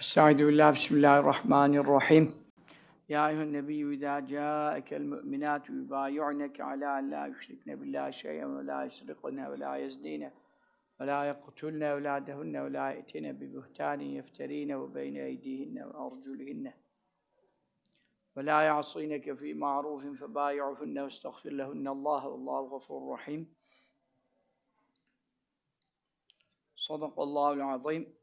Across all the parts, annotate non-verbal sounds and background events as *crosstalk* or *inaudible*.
أستعيذ بالله بسم الله الرحمن الرحيم. يا أيها النبي إذا جاءك المؤمنات يبايعنك على أن لا يشركن بالله شيئا ولا يسرقن ولا يزنين ولا يقتلن أولادهن ولا يأتين ببهتان يفترين وبين أيديهن وأرجلهن ولا يعصينك في معروف فبايعهن واستغفر لهن. الله والله غفور رحيم. صدق الله العظيم.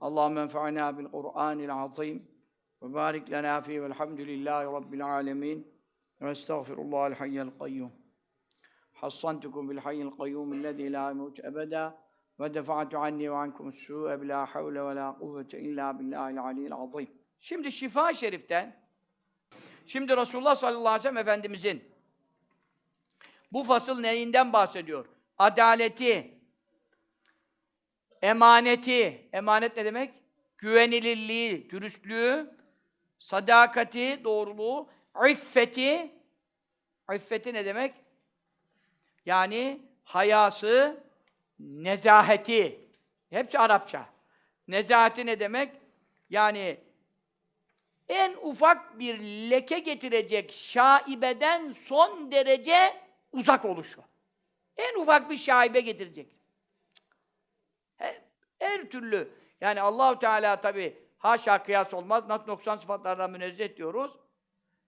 Allahümme enfa'na bil Kur'anil azim ve barik lena fi velhamdülillahi rabbil alemin ve estağfirullahal hayyel kayyum. Hassantukum bil hayyel kayyum illezî la yemut ebeda ve defa'tu anni ve ankum su'e bila havle ve la kuvvete illa billahil aliyyil azim. Şimdi şifa şeriften, şimdi Resulullah sallallahu aleyhi ve sellem Efendimizin bu fasıl neyinden bahsediyor? Adaleti, emaneti, emanet ne demek? Güvenilirliği, dürüstlüğü, sadakati, doğruluğu, iffeti, iffeti ne demek? Yani hayası, nezaheti, hepsi Arapça. Nezaheti ne demek? Yani en ufak bir leke getirecek şaibeden son derece uzak oluşu. En ufak bir şaibe getirecek. Her türlü yani Allahu Teala tabi haşa kıyas olmaz. Nasıl noksan sıfatlardan münezzeh diyoruz.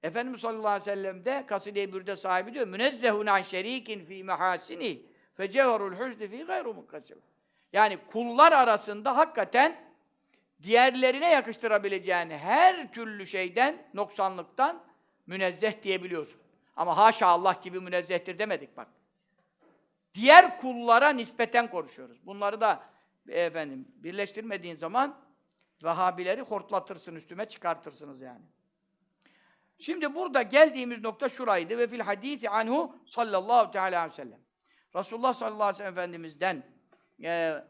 Efendimiz sallallahu aleyhi ve sellem de kaside-i bürde sahibi diyor. Münezzehun an şerikin fi mehasini fe cevherul husni fi gayru munkasim. Yani kullar arasında hakikaten diğerlerine yakıştırabileceğin her türlü şeyden, noksanlıktan münezzeh diyebiliyorsun. Ama haşa Allah gibi münezzehtir demedik bak. Diğer kullara nispeten konuşuyoruz. Bunları da efendim birleştirmediğin zaman Vahabileri hortlatırsın, üstüme çıkartırsınız yani. Şimdi burada geldiğimiz nokta şuraydı ve fil hadisi anhu sallallahu teala aleyhi ve sellem. Resulullah sallallahu aleyhi ve sellem Efendimiz'den e,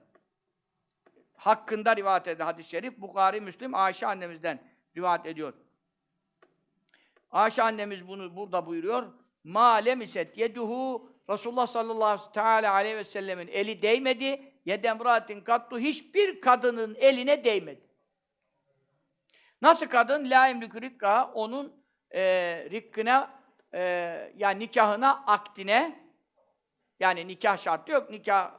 hakkında rivayet eden hadis-i şerif Bukhari, Müslim, Ayşe annemizden rivayet ediyor. Ayşe annemiz bunu burada buyuruyor. Ma lemiset yeduhu Resulullah sallallahu teala aleyhi ve sellemin eli değmedi yedemratin kattu hiçbir kadının eline değmedi. Nasıl kadın? La emlükü rikka onun e, rikkine e, yani nikahına, aktine yani nikah şartı yok. Nikah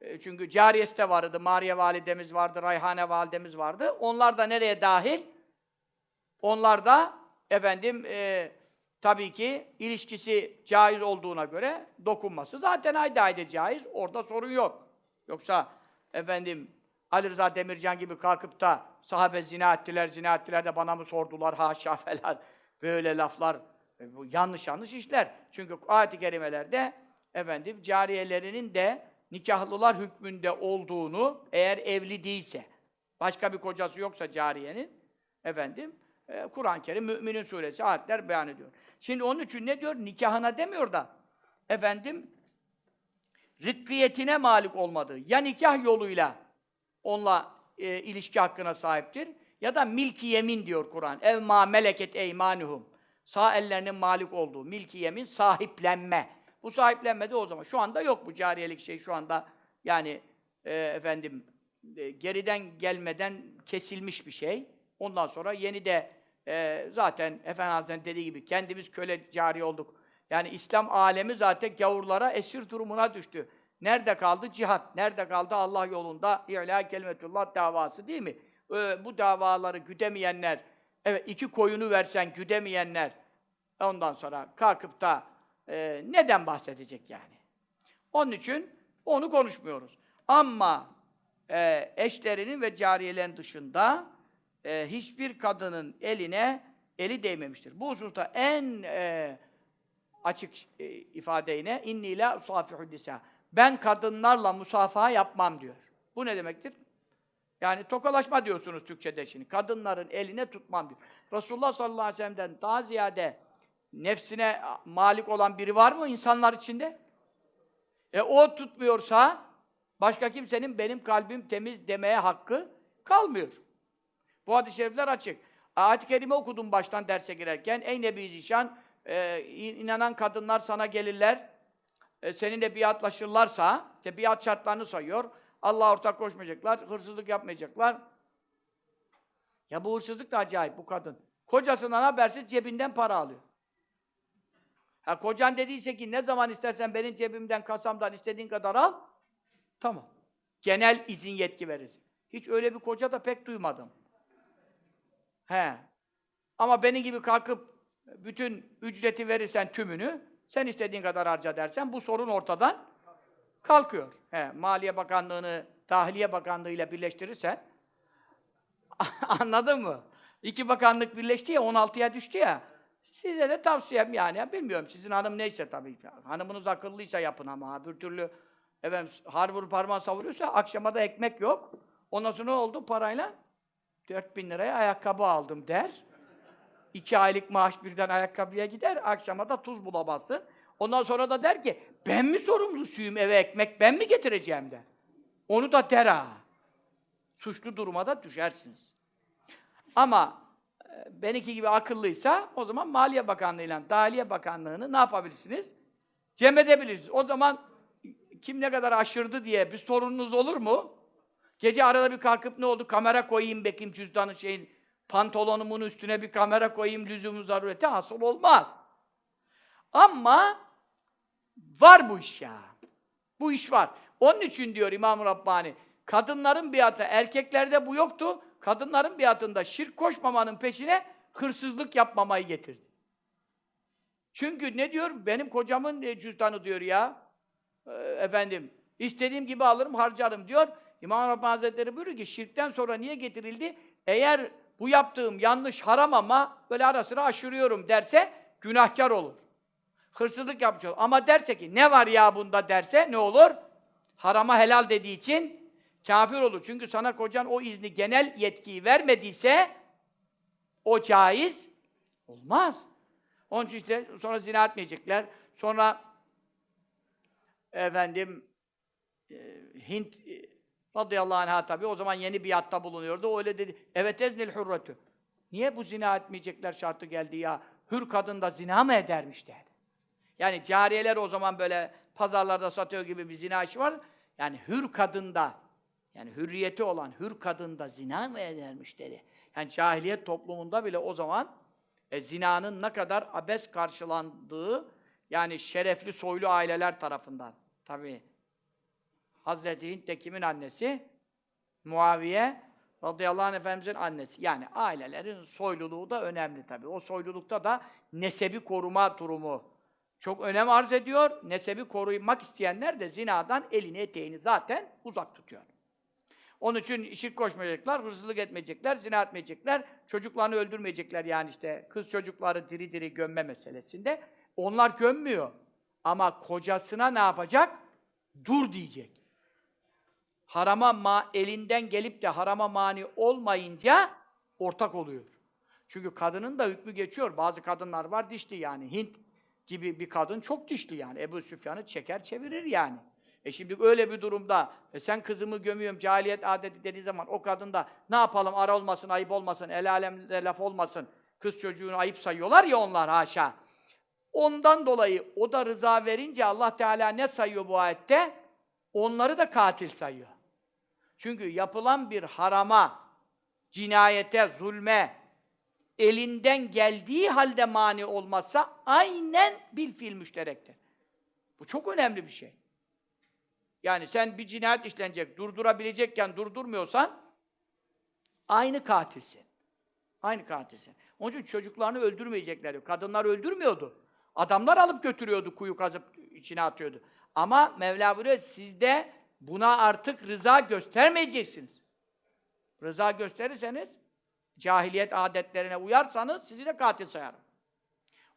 e, çünkü cariyesi de vardı. Mariye validemiz vardı, Rayhane validemiz vardı. Onlar da nereye dahil? Onlar da efendim e, tabii ki ilişkisi caiz olduğuna göre dokunması zaten ayda ayda caiz. Orada sorun yok. Yoksa efendim Ali Rıza Demircan gibi kalkıp da sahabe zina ettiler, zina ettiler de bana mı sordular *laughs* haşa falan böyle laflar e, bu yanlış yanlış işler. Çünkü ayet-i kerimelerde efendim cariyelerinin de nikahlılar hükmünde olduğunu eğer evli değilse başka bir kocası yoksa cariyenin efendim e, Kur'an-ı Kerim Müminin suresi ayetler beyan ediyor. Şimdi onun için ne diyor? Nikahına demiyor da efendim rıkkiyetine malik olmadığı, ya nikah yoluyla onunla e, ilişki hakkına sahiptir ya da milki yemin diyor Kur'an. Ev ma meleket eymanuhum. Sağ ellerinin malik olduğu milki yemin sahiplenme. Bu sahiplenme de o zaman. Şu anda yok bu cariyelik şey şu anda yani e, efendim e, geriden gelmeden kesilmiş bir şey. Ondan sonra yeni de e, zaten Efendi Hazretleri dediği gibi kendimiz köle cari olduk. Yani İslam alemi zaten gavurlara esir durumuna düştü. Nerede kaldı? Cihat. Nerede kaldı? Allah yolunda İ'lâ kelimetullah davası değil mi? Ee, bu davaları güdemeyenler, evet iki koyunu versen güdemeyenler, ondan sonra kalkıp da e, neden bahsedecek yani? Onun için onu konuşmuyoruz. Ama e, eşlerinin ve cariyelerin dışında e, hiçbir kadının eline eli değmemiştir. Bu hususta en e, açık e, ifadeyle inni la usafihu nisa. Ben kadınlarla musafaha yapmam diyor. Bu ne demektir? Yani tokalaşma diyorsunuz Türkçe'de şimdi. Kadınların eline tutmam diyor. Resulullah sallallahu aleyhi ve sellem'den daha ziyade nefsine malik olan biri var mı insanlar içinde? E o tutmuyorsa başka kimsenin benim kalbim temiz demeye hakkı kalmıyor. Bu hadis-i şerifler açık. Ayet-i Kerime okudum baştan derse girerken. Ey Nebi Zişan, e, inanan kadınlar sana gelirler, e, seninle biatlaşırlarsa, işte biat şartlarını sayıyor. Allah ortak koşmayacaklar, hırsızlık yapmayacaklar, Ya bu hırsızlık da acayip bu kadın. Kocasından habersiz cebinden para alıyor. Ha kocan dediyse ki ne zaman istersen benim cebimden, kasamdan istediğin kadar al. Tamam. Genel izin yetki verir. Hiç öyle bir koca da pek duymadım. He. Ama benim gibi kalkıp bütün ücreti verirsen tümünü, sen istediğin kadar harca dersen bu sorun ortadan kalkıyor. He, Maliye Bakanlığı'nı Dahiliye Bakanlığı ile birleştirirsen *laughs* anladın mı? İki bakanlık birleşti ya, 16'ya düştü ya. Size de tavsiyem yani. Bilmiyorum sizin hanım neyse tabii. Hanımınız akıllıysa yapın ama bir türlü efendim har vurup parmağı savuruyorsa akşama da ekmek yok. Ondan sonra ne oldu parayla? 4000 liraya ayakkabı aldım der. İki aylık maaş birden ayakkabıya gider, akşama da tuz bulamazsın. Ondan sonra da der ki, ben mi sorumlusuyum eve ekmek, ben mi getireceğim der. Onu da der ha. Suçlu duruma da düşersiniz. Ama e, benimki gibi akıllıysa, o zaman Maliye Bakanlığı ile Dahiliye Bakanlığı'nı ne yapabilirsiniz? Cem edebilirsiniz. O zaman kim ne kadar aşırdı diye bir sorununuz olur mu? Gece arada bir kalkıp ne oldu? Kamera koyayım bakayım cüzdanı şeyin, pantolonumun üstüne bir kamera koyayım lüzumu zarureti hasıl olmaz. Ama var bu iş ya. Bu iş var. Onun için diyor İmam Rabbani, kadınların biatı, erkeklerde bu yoktu. Kadınların biatında şirk koşmamanın peşine hırsızlık yapmamayı getirdi. Çünkü ne diyor? Benim kocamın e, cüzdanı diyor ya. E, efendim, istediğim gibi alırım, harcarım diyor. İmam Rabbani Hazretleri buyuruyor ki şirkten sonra niye getirildi? Eğer bu yaptığım yanlış haram ama böyle ara sıra aşırıyorum derse günahkar olur. Hırsızlık yapmış olur. Ama derse ki ne var ya bunda derse ne olur? Harama helal dediği için kafir olur. Çünkü sana kocan o izni genel yetkiyi vermediyse o caiz olmaz. Onun için işte sonra zina etmeyecekler. Sonra efendim e, Hint e, radıyallahu anh'a tabi o zaman yeni biatta bulunuyordu. O öyle dedi. Evet eznil hürretü. Niye bu zina etmeyecekler şartı geldi ya? Hür kadın da zina mı edermiş dedi. Yani cariyeler o zaman böyle pazarlarda satıyor gibi bir zina işi var. Yani hür kadında yani hürriyeti olan hür kadında zina mı edermiş dedi. Yani cahiliyet toplumunda bile o zaman e, zinanın ne kadar abes karşılandığı yani şerefli soylu aileler tarafından. Tabii Hazreti Hint de kimin annesi? Muaviye radıyallahu anh efendimizin annesi. Yani ailelerin soyluluğu da önemli tabii. O soylulukta da nesebi koruma durumu çok önem arz ediyor. Nesebi korumak isteyenler de zinadan elini eteğini zaten uzak tutuyor. Onun için şirk koşmayacaklar, hırsızlık etmeyecekler, zina etmeyecekler, çocuklarını öldürmeyecekler yani işte kız çocukları diri diri gömme meselesinde. Onlar gömmüyor. Ama kocasına ne yapacak? Dur diyecek. Harama ma elinden gelip de harama mani olmayınca ortak oluyor. Çünkü kadının da hükmü geçiyor. Bazı kadınlar var dişli yani. Hint gibi bir kadın çok dişli yani. Ebu Süfyan'ı çeker çevirir yani. E şimdi öyle bir durumda e sen kızımı gömüyorum cahiliyet adeti dediği zaman o kadın da ne yapalım ara olmasın, ayıp olmasın, el alemde laf olmasın. Kız çocuğunu ayıp sayıyorlar ya onlar haşa. Ondan dolayı o da rıza verince Allah Teala ne sayıyor bu ayette? Onları da katil sayıyor. Çünkü yapılan bir harama, cinayete, zulme, elinden geldiği halde mani olmazsa aynen bil fiil müşterektir. Bu çok önemli bir şey. Yani sen bir cinayet işlenecek, durdurabilecekken durdurmuyorsan aynı katilsin. Aynı katilsin. Onun için çocuklarını öldürmeyecekler. Kadınlar öldürmüyordu. Adamlar alıp götürüyordu, kuyu kazıp içine atıyordu. Ama Mevla buyuruyor, siz de buna artık rıza göstermeyeceksiniz. Rıza gösterirseniz, cahiliyet adetlerine uyarsanız sizi de katil sayarım.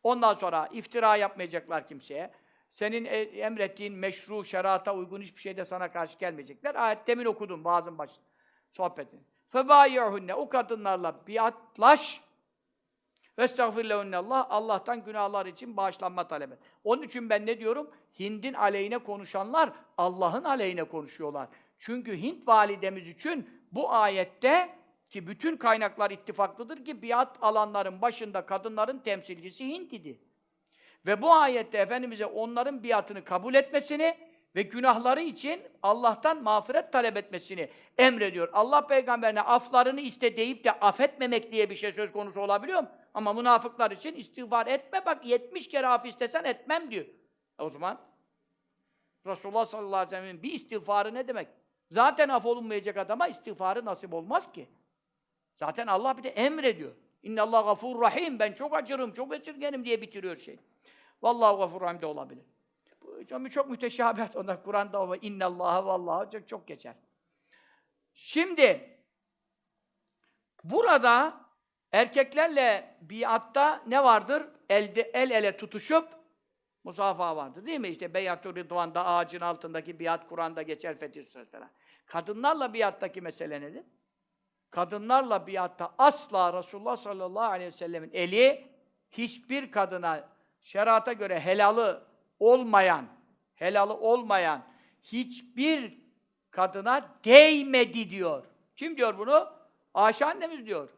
Ondan sonra iftira yapmayacaklar kimseye. Senin e, emrettiğin meşru, şerata uygun hiçbir şeyde sana karşı gelmeyecekler. Ayet demin okudum bazı baş sohbetini. Febâyûhunne o kadınlarla biatlaş. Estağfirlehunne Allah Allah'tan günahlar için bağışlanma talep et. Onun için ben ne diyorum? Hind'in aleyhine konuşanlar Allah'ın aleyhine konuşuyorlar. Çünkü Hint validemiz için bu ayette ki bütün kaynaklar ittifaklıdır ki biat alanların başında kadınların temsilcisi Hint idi. Ve bu ayette Efendimiz'e onların biatını kabul etmesini ve günahları için Allah'tan mağfiret talep etmesini emrediyor. Allah peygamberine aflarını iste deyip de affetmemek diye bir şey söz konusu olabiliyor mu? Ama münafıklar için istiğfar etme bak 70 kere af istesen etmem diyor. E o zaman Resulullah sallallahu aleyhi ve sellem'in bir istiğfarı ne demek? Zaten af olunmayacak adama istiğfarı nasip olmaz ki. Zaten Allah bir de emrediyor. İnne Allah gafur rahim. Ben çok acırım, çok esirgenim diye bitiriyor şey. Vallahi gafur rahim de olabilir. Çok müteşabihat onlar Kur'an'da o inne Allah'a vallahi çok, çok geçer. Şimdi burada erkeklerle biatta ne vardır? Elde, el ele tutuşup musafaha vardır değil mi? İşte Beyat-ı Rıdvan'da ağacın altındaki biat Kur'an'da geçer Fetih Suresi falan. Kadınlarla biattaki mesele nedir? Kadınlarla biatta asla Resulullah sallallahu aleyhi ve sellemin eli hiçbir kadına şerata göre helalı olmayan, helalı olmayan hiçbir kadına değmedi diyor. Kim diyor bunu? Ayşe annemiz diyor.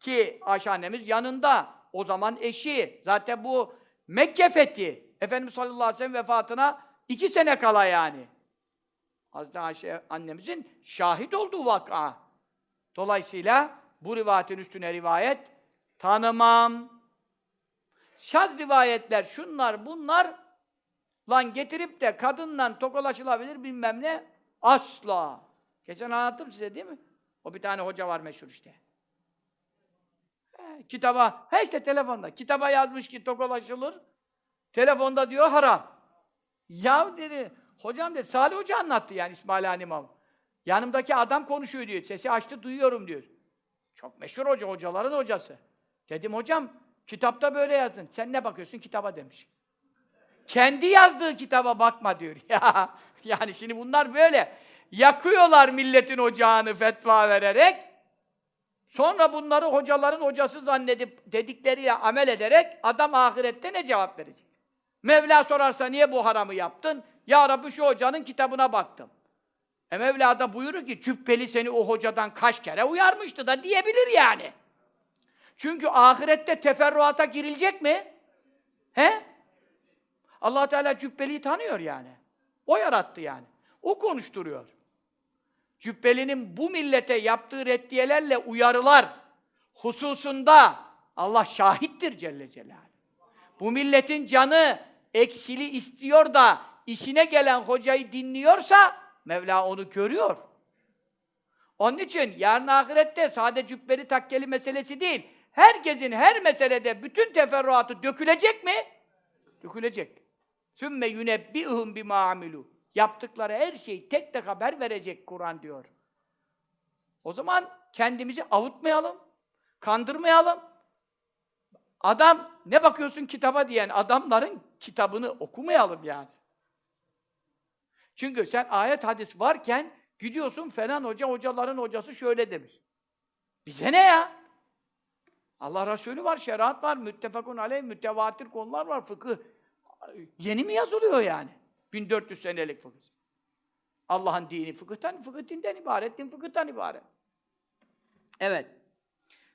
Ki Ayşe annemiz yanında. O zaman eşi. Zaten bu Mekke fethi. Efendimiz sallallahu aleyhi ve sellem vefatına iki sene kala yani. Hazreti Ayşe annemizin şahit olduğu vaka. Dolayısıyla bu rivayetin üstüne rivayet tanımam. Şaz rivayetler, şunlar, bunlar lan getirip de kadınla tokalaşılabilir bilmem ne asla. Geçen anlattım size değil mi? O bir tane hoca var meşhur işte. He, kitaba, he işte telefonda. Kitaba yazmış ki tokalaşılır. Telefonda diyor haram. Ya dedi, hocam dedi, Salih Hoca anlattı yani İsmail Hanım Yanımdaki adam konuşuyor diyor. Sesi açtı duyuyorum diyor. Çok meşhur hoca, hocaların hocası. Dedim hocam kitapta böyle yazdın. Sen ne bakıyorsun kitaba demiş. Kendi yazdığı kitaba bakma diyor. *laughs* Ya yani şimdi bunlar böyle yakıyorlar milletin ocağını fetva vererek. Sonra bunları hocaların hocası zannedip dedikleriyle amel ederek adam ahirette ne cevap verecek? Mevla sorarsa niye bu haramı yaptın? Ya Rabbi şu hocanın kitabına baktım. E Mevla da buyurur ki cübbeli seni o hocadan kaç kere uyarmıştı da diyebilir yani. Çünkü ahirette teferruata girilecek mi? He? allah Teala cübbeliyi tanıyor yani. O yarattı yani. O konuşturuyor. Cübbelinin bu millete yaptığı reddiyelerle uyarılar hususunda Allah şahittir Celle Celaluhu. Bu milletin canı eksili istiyor da işine gelen hocayı dinliyorsa Mevla onu görüyor. Onun için yarın ahirette sadece cübbeli takkeli meselesi değil, herkesin her meselede bütün teferruatı dökülecek mi? Dökülecek. Sümme yunebbi'uhum bima amilu. Yaptıkları her şeyi tek tek haber verecek Kur'an diyor. O zaman kendimizi avutmayalım, kandırmayalım. Adam ne bakıyorsun kitaba diyen adamların kitabını okumayalım yani. Çünkü sen ayet hadis varken gidiyorsun falan hoca, hocaların hocası şöyle demiş. Bize ne ya? Allah Resulü var, şeriat var, müttefakun aleyh, mütevatir konular var, fıkıh. Yeni mi yazılıyor yani? 1400 senelik fıkıh. Allah'ın dini fıkıhtan, fıkıh dinden ibaret, din fıkıhtan ibaret. Evet.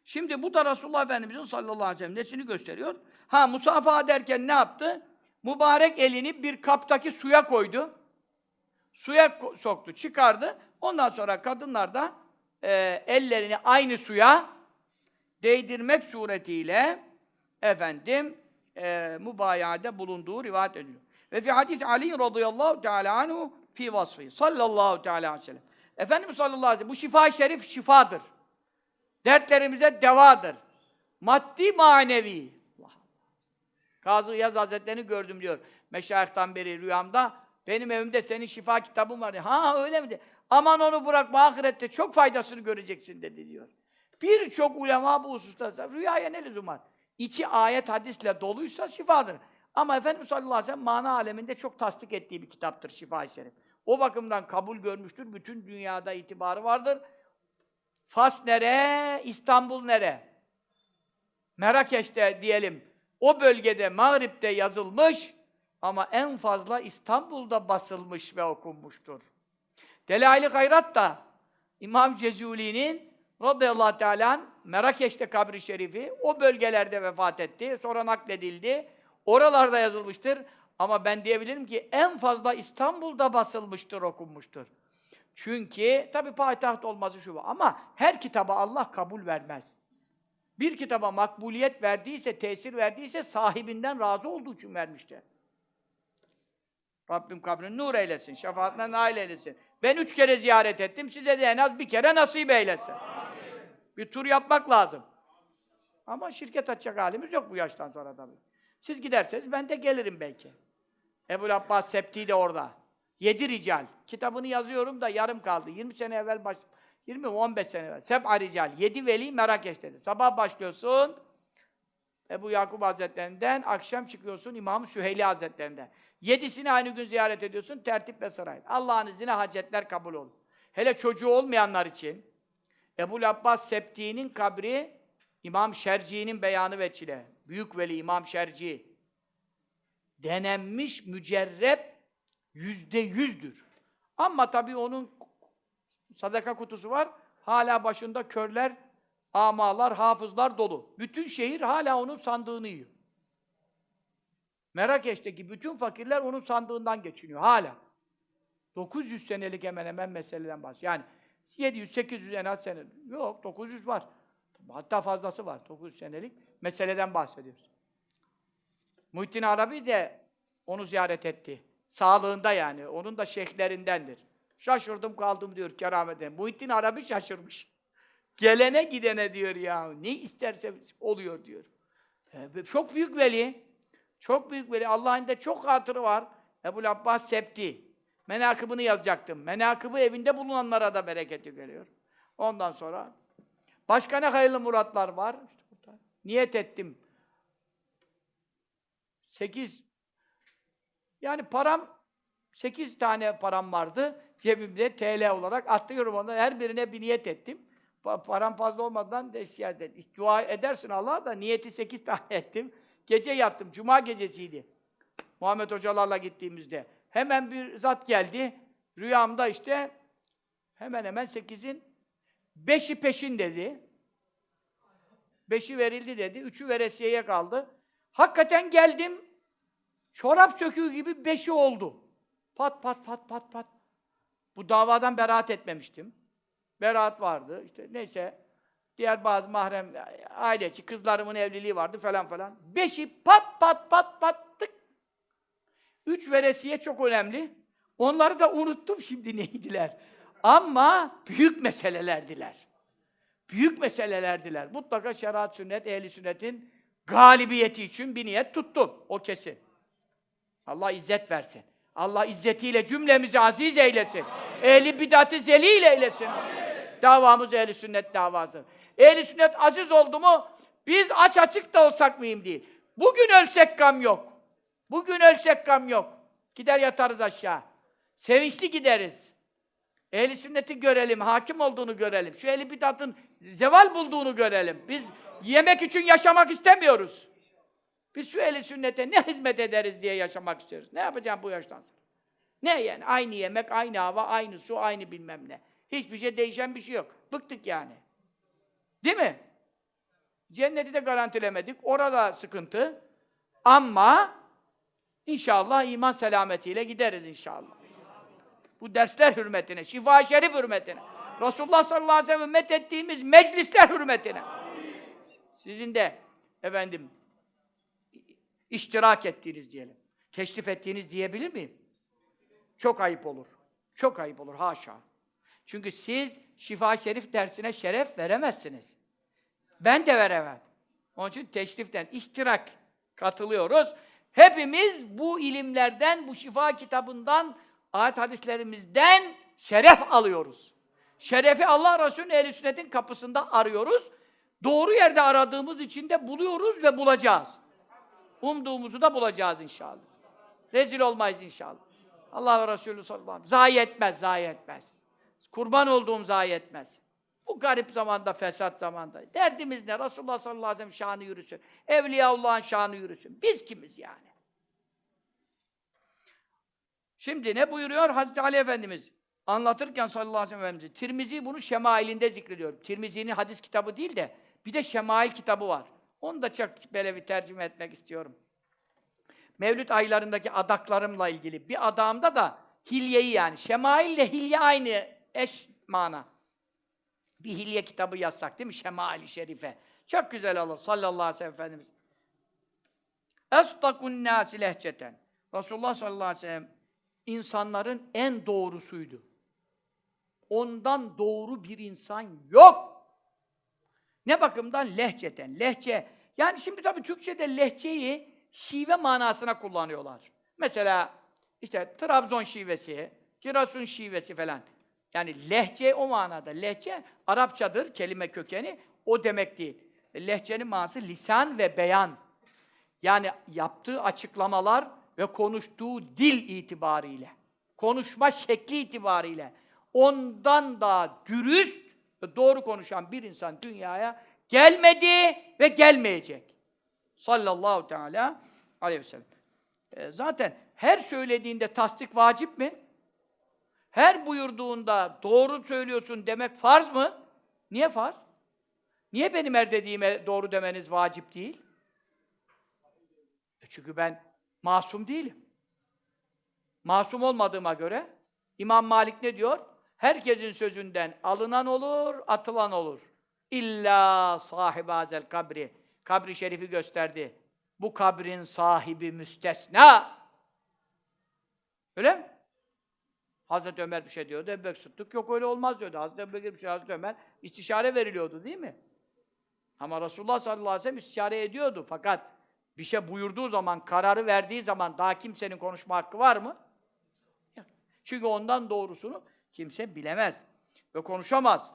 Şimdi bu da Resulullah Efendimiz'in sallallahu aleyhi ve sellem nesini gösteriyor? Ha musafaha derken ne yaptı? Mübarek elini bir kaptaki suya koydu. Suya soktu, çıkardı. Ondan sonra kadınlar da e, ellerini aynı suya değdirmek suretiyle efendim e, mübayade bulunduğu rivayet ediliyor. Ve fi hadis Ali radıyallahu teala anhu fi vasfı sallallahu teala aleyhi ve sellem. Efendimiz sallallahu aleyhi ve sellem bu şifa şerif şifadır. Dertlerimize devadır. Maddi manevi. Allah. Kazı Yaz Hazretlerini gördüm diyor. Meşayihtan beri rüyamda. Benim evimde senin şifa kitabın var. Ha öyle mi? Aman onu bırakma ahirette çok faydasını göreceksin dedi diyor. Birçok ulema bu hususta rüyaya ne lüzum var? İçi ayet hadisle doluysa şifadır. Ama Efendimiz sallallahu aleyhi ve sellem mana aleminde çok tasdik ettiği bir kitaptır Şifa-i Şerif. O bakımdan kabul görmüştür. Bütün dünyada itibarı vardır. Fas nere? İstanbul nere? Merakeş'te diyelim. O bölgede, Mağrib'de yazılmış ama en fazla İstanbul'da basılmış ve okunmuştur. Delail-i Hayrat da İmam Cezuli'nin radıyallahu teala Merakeş'te kabri şerifi o bölgelerde vefat etti. Sonra nakledildi. Oralarda yazılmıştır. Ama ben diyebilirim ki en fazla İstanbul'da basılmıştır, okunmuştur. Çünkü tabi payitaht olması şu. Ama her kitaba Allah kabul vermez. Bir kitaba makbuliyet verdiyse, tesir verdiyse sahibinden razı olduğu için vermiştir. Rabbim kabrini nur eylesin, şefaatine nail eylesin. Ben üç kere ziyaret ettim, size de en az bir kere nasip eylesin. Bir tur yapmak lazım. Ama şirket açacak halimiz yok bu yaştan sonra tabii. Siz giderseniz ben de gelirim belki. Ebu Abbas Septi de orada. Yedi rical. Kitabını yazıyorum da yarım kaldı. 20 sene evvel baş... 20 15 sene evvel. Seb'a rical. Yedi veli Merakeş dedi. Sabah başlıyorsun Ebu Yakup Hazretlerinden, akşam çıkıyorsun İmam Süheyli Hazretlerinden. Yedisini aynı gün ziyaret ediyorsun, tertip ve saray. Allah'ın izniyle hacetler kabul olur. Hele çocuğu olmayanlar için Ebu Abbas Septi'nin kabri İmam Şerci'nin beyanı veçile. Büyük veli İmam Şerci. Denenmiş mücerrep yüzde yüzdür. Ama tabii onun sadaka kutusu var. Hala başında körler, amalar, hafızlar dolu. Bütün şehir hala onun sandığını yiyor. Merakeş'teki bütün fakirler onun sandığından geçiniyor hala. 900 senelik hemen hemen meseleden bahsediyor. Yani 700 800 en az sene. Yok 900 var. Hatta fazlası var. 900 senelik meseleden bahsediyoruz. Muhittin Arabi de onu ziyaret etti. Sağlığında yani. Onun da şeyhlerindendir. Şaşırdım kaldım diyor kerameten. Muhittin Arabi şaşırmış. Gelene gidene diyor ya. Ne isterse oluyor diyor. Ee, çok büyük veli. Çok büyük veli. Allah'ın da çok hatırı var. Ebu Abbas Septi. Menakıbını yazacaktım. Menakıbı evinde bulunanlara da bereketi geliyor. Ondan sonra başka ne hayırlı muratlar var? Niyet ettim. Sekiz yani param sekiz tane param vardı. Cebimde TL olarak atlıyorum ondan. Her birine bir niyet ettim. Pa param fazla olmadan da ettim. Dua edersin Allah'a da niyeti sekiz tane *laughs* ettim. Gece yattım. Cuma gecesiydi. Muhammed hocalarla gittiğimizde. Hemen bir zat geldi. Rüyamda işte hemen hemen sekizin beşi peşin dedi. Beşi verildi dedi. Üçü veresiyeye kaldı. Hakikaten geldim. Çorap söküğü gibi beşi oldu. Pat pat pat pat pat. Bu davadan beraat etmemiştim. Beraat vardı. İşte neyse. Diğer bazı mahrem aileci, kızlarımın evliliği vardı falan falan. Beşi pat pat pat pat. Üç veresiye çok önemli. Onları da unuttum şimdi *laughs* neydiler. Ama büyük meselelerdiler. Büyük meselelerdiler. Mutlaka şeriat sünnet, ehli sünnetin galibiyeti için bir niyet tuttum. O kesin. Allah izzet versin. Allah izzetiyle cümlemizi aziz eylesin. Ehli bidatı zelil eylesin. Davamız ehli sünnet davası. Ehli sünnet aziz oldu mu biz aç açık da olsak mıyım değil. Bugün ölsek gam yok. Bugün ölsek gam yok. Gider yatarız aşağı. Sevinçli gideriz. Ehli sünneti görelim, hakim olduğunu görelim. Şu ehli bidatın zeval bulduğunu görelim. Biz yemek için yaşamak istemiyoruz. Biz şu ehli sünnete ne hizmet ederiz diye yaşamak istiyoruz. Ne yapacağım bu yaştan sonra? Ne yani? Aynı yemek, aynı hava, aynı su, aynı bilmem ne. Hiçbir şey değişen bir şey yok. Bıktık yani. Değil mi? Cenneti de garantilemedik. Orada sıkıntı. Ama inşallah iman selametiyle gideriz inşallah. Bu dersler hürmetine, şifa şerif hürmetine. Resulullah sallallahu aleyhi ve sellem ümmet ettiğimiz meclisler hürmetine. Sizin de efendim iştirak ettiğiniz diyelim. Teşrif ettiğiniz diyebilir miyim? Çok ayıp olur. Çok ayıp olur. Haşa. Çünkü siz şifa şerif dersine şeref veremezsiniz. Ben de veremem. Onun için teşriften, iştirak katılıyoruz. Hepimiz bu ilimlerden, bu şifa kitabından, ayet hadislerimizden şeref alıyoruz. Şerefi Allah Resulü'nün ehl sünnetin kapısında arıyoruz. Doğru yerde aradığımız için de buluyoruz ve bulacağız. Umduğumuzu da bulacağız inşallah. Rezil olmayız inşallah. Allah ve Resulü sallallahu aleyhi ve sellem. Zayi etmez, zayi etmez. Kurban olduğum zayi etmez. Bu garip zamanda, fesat zamanda. Derdimiz ne? Resulullah sallallahu aleyhi ve sellem şanı yürüsün. Evliyaullah'ın şanı yürüsün. Biz kimiz yani? Şimdi ne buyuruyor Hazreti Ali Efendimiz? Anlatırken sallallahu aleyhi ve sellem Tirmizi bunu şemailinde zikrediyor. Tirmizi'nin hadis kitabı değil de bir de şemail kitabı var. Onu da çok böyle bir tercüme etmek istiyorum. Mevlüt aylarındaki adaklarımla ilgili. Bir adamda da hilyeyi yani. Şemail ile hilye aynı eş mana. Bir hilye kitabı yazsak değil mi? Şemail-i Şerife. Çok güzel olur sallallahu aleyhi ve sellem Efendimiz. Estakun nâsi lehçeten. Resulullah sallallahu aleyhi ve sellem insanların en doğrusuydu. Ondan doğru bir insan yok. Ne bakımdan? Lehçeten. Lehçe. Yani şimdi tabii Türkçe'de lehçeyi şive manasına kullanıyorlar. Mesela işte Trabzon şivesi, Giresun şivesi falan. Yani lehçe o manada. Lehçe Arapçadır kelime kökeni. O demek değil. Lehçenin manası lisan ve beyan. Yani yaptığı açıklamalar ve konuştuğu dil itibariyle, konuşma şekli itibariyle ondan daha dürüst ve doğru konuşan bir insan dünyaya gelmedi ve gelmeyecek. Sallallahu teala aleyhi ve sellem. E, zaten her söylediğinde tasdik vacip mi? Her buyurduğunda doğru söylüyorsun demek farz mı? Niye farz? Niye benim her dediğime doğru demeniz vacip değil? E çünkü ben masum değilim. Masum olmadığıma göre İmam Malik ne diyor? Herkesin sözünden alınan olur, atılan olur. İlla sahibi azel kabri. Kabri şerifi gösterdi. Bu kabrin sahibi müstesna. Öyle mi? Hazreti Ömer bir şey diyordu, Ebu Bekir Sıddık yok öyle olmaz diyordu. Hazreti Ebu Bekir bir şey, Hazreti Ömer istişare veriliyordu değil mi? Ama Resulullah sallallahu aleyhi ve sellem istişare ediyordu. Fakat bir şey buyurduğu zaman, kararı verdiği zaman daha kimsenin konuşma hakkı var mı? Çünkü ondan doğrusunu kimse bilemez ve konuşamaz.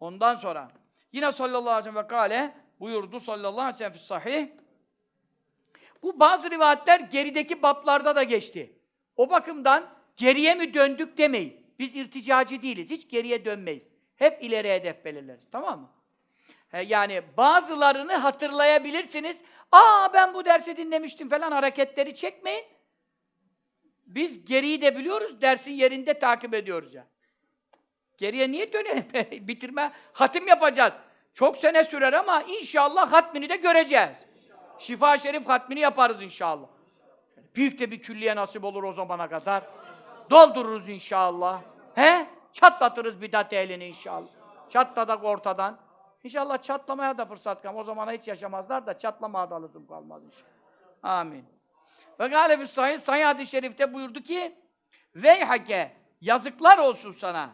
Ondan sonra yine sallallahu aleyhi ve sellem kale buyurdu sallallahu aleyhi ve sellem sahih. Bu bazı rivayetler gerideki bablarda da geçti. O bakımdan geriye mi döndük demeyin. Biz irticacı değiliz. Hiç geriye dönmeyiz. Hep ileri hedef belirleriz. Tamam mı? Yani bazılarını hatırlayabilirsiniz. Aa ben bu dersi dinlemiştim falan hareketleri çekmeyin. Biz geriyi de biliyoruz, dersin yerinde takip ediyoruz ya. Geriye niye dönelim? *laughs* Bitirme, hatim yapacağız. Çok sene sürer ama inşallah hatmini de göreceğiz. Şifa Şerif hatmini yaparız inşallah. Büyük de bir külliye nasip olur o zamana kadar. Doldururuz inşallah. He? Çatlatırız bidat ehlini inşallah. Çatladak ortadan. İnşallah çatlamaya da fırsat kalmaz. O zamana hiç yaşamazlar da çatlamaya da lüzum kalmaz inşallah. Amin. Ve gâle sahih, sahih hadis-i şerifte buyurdu ki Veyhake, yazıklar olsun sana.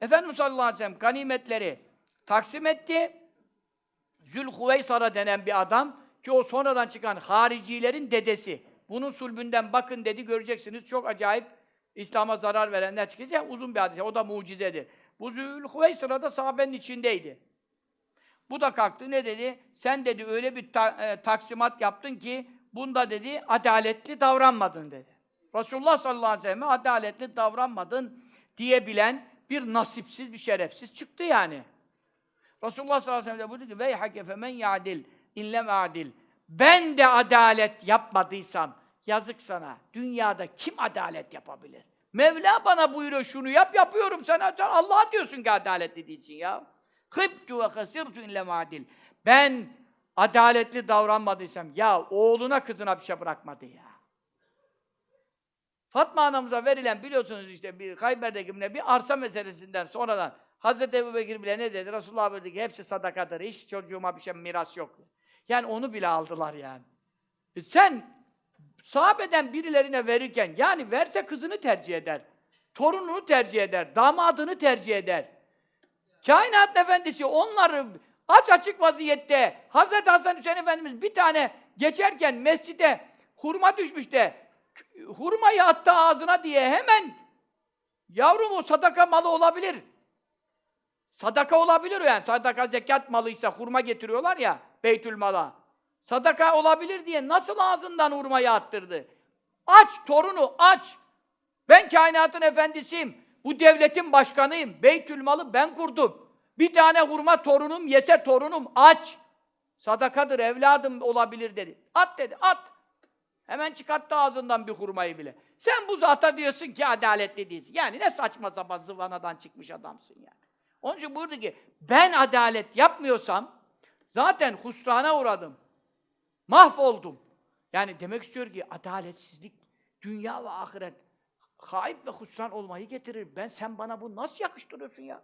Efendimiz sallallahu aleyhi ve sellem ganimetleri taksim etti. Zülhüveysara denen bir adam ki o sonradan çıkan haricilerin dedesi. Bunun sulbünden bakın dedi, göreceksiniz. Çok acayip İslam'a zarar verenler çıkacak. Uzun bir hadis. O da mucizedir. Bu Zülhüveysara da sahabenin içindeydi. Bu da kalktı ne dedi? Sen dedi öyle bir ta e, taksimat yaptın ki bunda dedi adaletli davranmadın dedi. Resulullah sallallahu aleyhi ve sellem'e adaletli davranmadın diyebilen bir nasipsiz, bir şerefsiz çıktı yani. Resulullah sallallahu aleyhi ve sellem de buyurdu ki veyhake femen ya'dil inlem adil. Ben de adalet yapmadıysam yazık sana. Dünyada kim adalet yapabilir? Mevla bana buyuruyor şunu yap yapıyorum sen Allah'a diyorsun ki adaletli değilsin ya. Hıbtu ve hasirtu inlem adil. Ben adaletli davranmadıysam ya oğluna kızına bir şey bırakmadı ya. Fatma anamıza verilen biliyorsunuz işte bir Hayber'deki bir arsa meselesinden sonradan Hazreti Ebu Bekir bile ne dedi? Resulullah dedi ki hepsi sadakadır. Hiç çocuğuma bir şey miras yok. Yani onu bile aldılar yani. E sen sahabeden birilerine verirken yani verse kızını tercih eder. Torununu tercih eder. Damadını tercih eder. Kainat efendisi onları aç açık vaziyette Hazreti Hasan Hüseyin Efendimiz bir tane geçerken mescide hurma düşmüş de hurmayı attı ağzına diye hemen yavrum o sadaka malı olabilir. Sadaka olabilir yani. Sadaka zekat malıysa hurma getiriyorlar ya Beytül Mal'a. Sadaka olabilir diye nasıl ağzından hurmayı attırdı? Aç torunu aç. Ben kainatın efendisiyim. Bu devletin başkanıyım. Beytül Mal'ı ben kurdum. Bir tane hurma torunum yese torunum aç. Sadakadır evladım olabilir dedi. At dedi at. Hemen çıkarttı ağzından bir hurmayı bile. Sen bu zata diyorsun ki adaletli değilsin. Yani ne saçma sapan zıvanadan çıkmış adamsın yani. Onun için buyurdu ki ben adalet yapmıyorsam zaten husrana uğradım. Mahvoldum. Yani demek istiyor ki adaletsizlik dünya ve ahiret haip ve husran olmayı getirir. Ben sen bana bunu nasıl yakıştırıyorsun ya?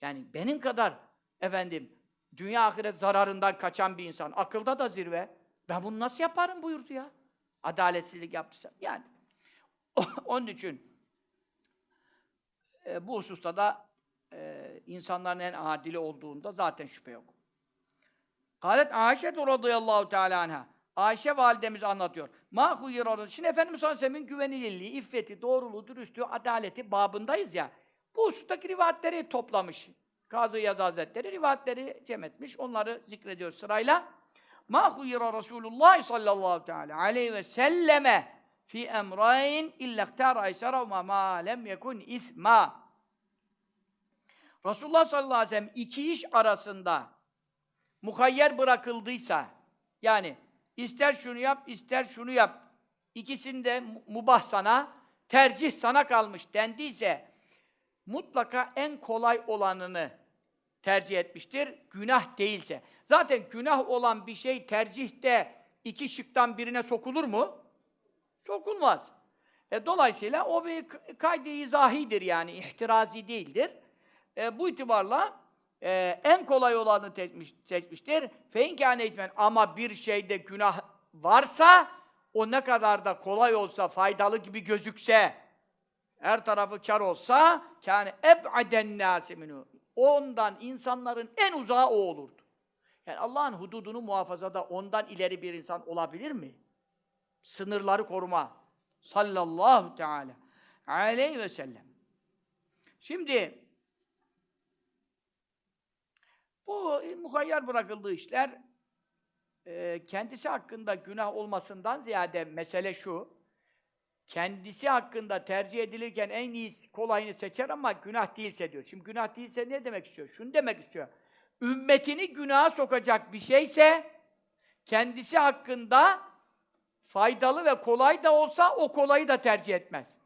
Yani benim kadar efendim dünya ahiret zararından kaçan bir insan akılda da zirve. Ben bunu nasıl yaparım buyurdu ya. Adaletsizlik yaptıysa. Yani *laughs* onun için e, bu hususta da e, insanların en adili olduğunda zaten şüphe yok. Halet Ayşe radıyallahu teala anha. Ayşe validemiz anlatıyor. Ma huyira Şimdi Efendimiz sallallahu aleyhi ve güvenilirliği, iffeti, doğruluğu, dürüstlüğü, adaleti babındayız ya. Bu husustaki rivayetleri toplamış. Kazı Yaz Hazretleri rivayetleri cem etmiş. Onları zikrediyor sırayla. Ma huyira Resulullah sallallahu teala aleyhi ve selleme fi emrayn illa ihtara eysara ma lem yekun isma. Resulullah sallallahu aleyhi ve sellem iki iş arasında muhayyer bırakıldıysa, yani ister şunu yap, ister şunu yap, ikisinde mu- mubah sana, tercih sana kalmış dendiyse, mutlaka en kolay olanını tercih etmiştir, günah değilse. Zaten günah olan bir şey tercihte iki şıktan birine sokulur mu? Sokulmaz. E, dolayısıyla o bir kaydı izahidir yani, ihtirazi değildir. E, bu itibarla e, en kolay olanı seçmiş, seçmiştir. Fein kâne ismen ama bir şeyde günah varsa o ne kadar da kolay olsa, faydalı gibi gözükse, her tarafı kar olsa kâne eb'aden nâsi minû. Ondan insanların en uzağı o olurdu. Yani Allah'ın hududunu muhafazada ondan ileri bir insan olabilir mi? Sınırları koruma. Sallallahu teala aleyhi ve sellem. Şimdi bu muhayyar bırakıldığı işler e, kendisi hakkında günah olmasından ziyade mesele şu. Kendisi hakkında tercih edilirken en iyisi, kolayını seçer ama günah değilse diyor. Şimdi günah değilse ne demek istiyor? Şunu demek istiyor. Ümmetini günaha sokacak bir şeyse kendisi hakkında faydalı ve kolay da olsa o kolayı da tercih etmez.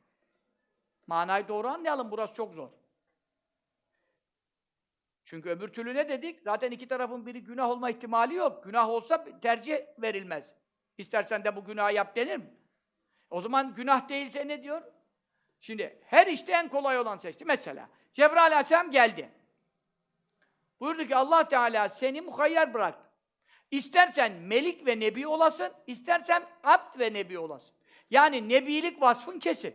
Manayı doğru anlayalım. Burası çok zor. Çünkü öbür türlü ne dedik? Zaten iki tarafın biri günah olma ihtimali yok. Günah olsa tercih verilmez. İstersen de bu günahı yap denir mi? O zaman günah değilse ne diyor? Şimdi her işte en kolay olan seçti. Mesela Cebrail aleyhisselam geldi. Buyurdu ki Allah Teala seni muhayyer bıraktı. İstersen melik ve nebi olasın, istersen abd ve nebi olasın. Yani nebilik vasfın kesin.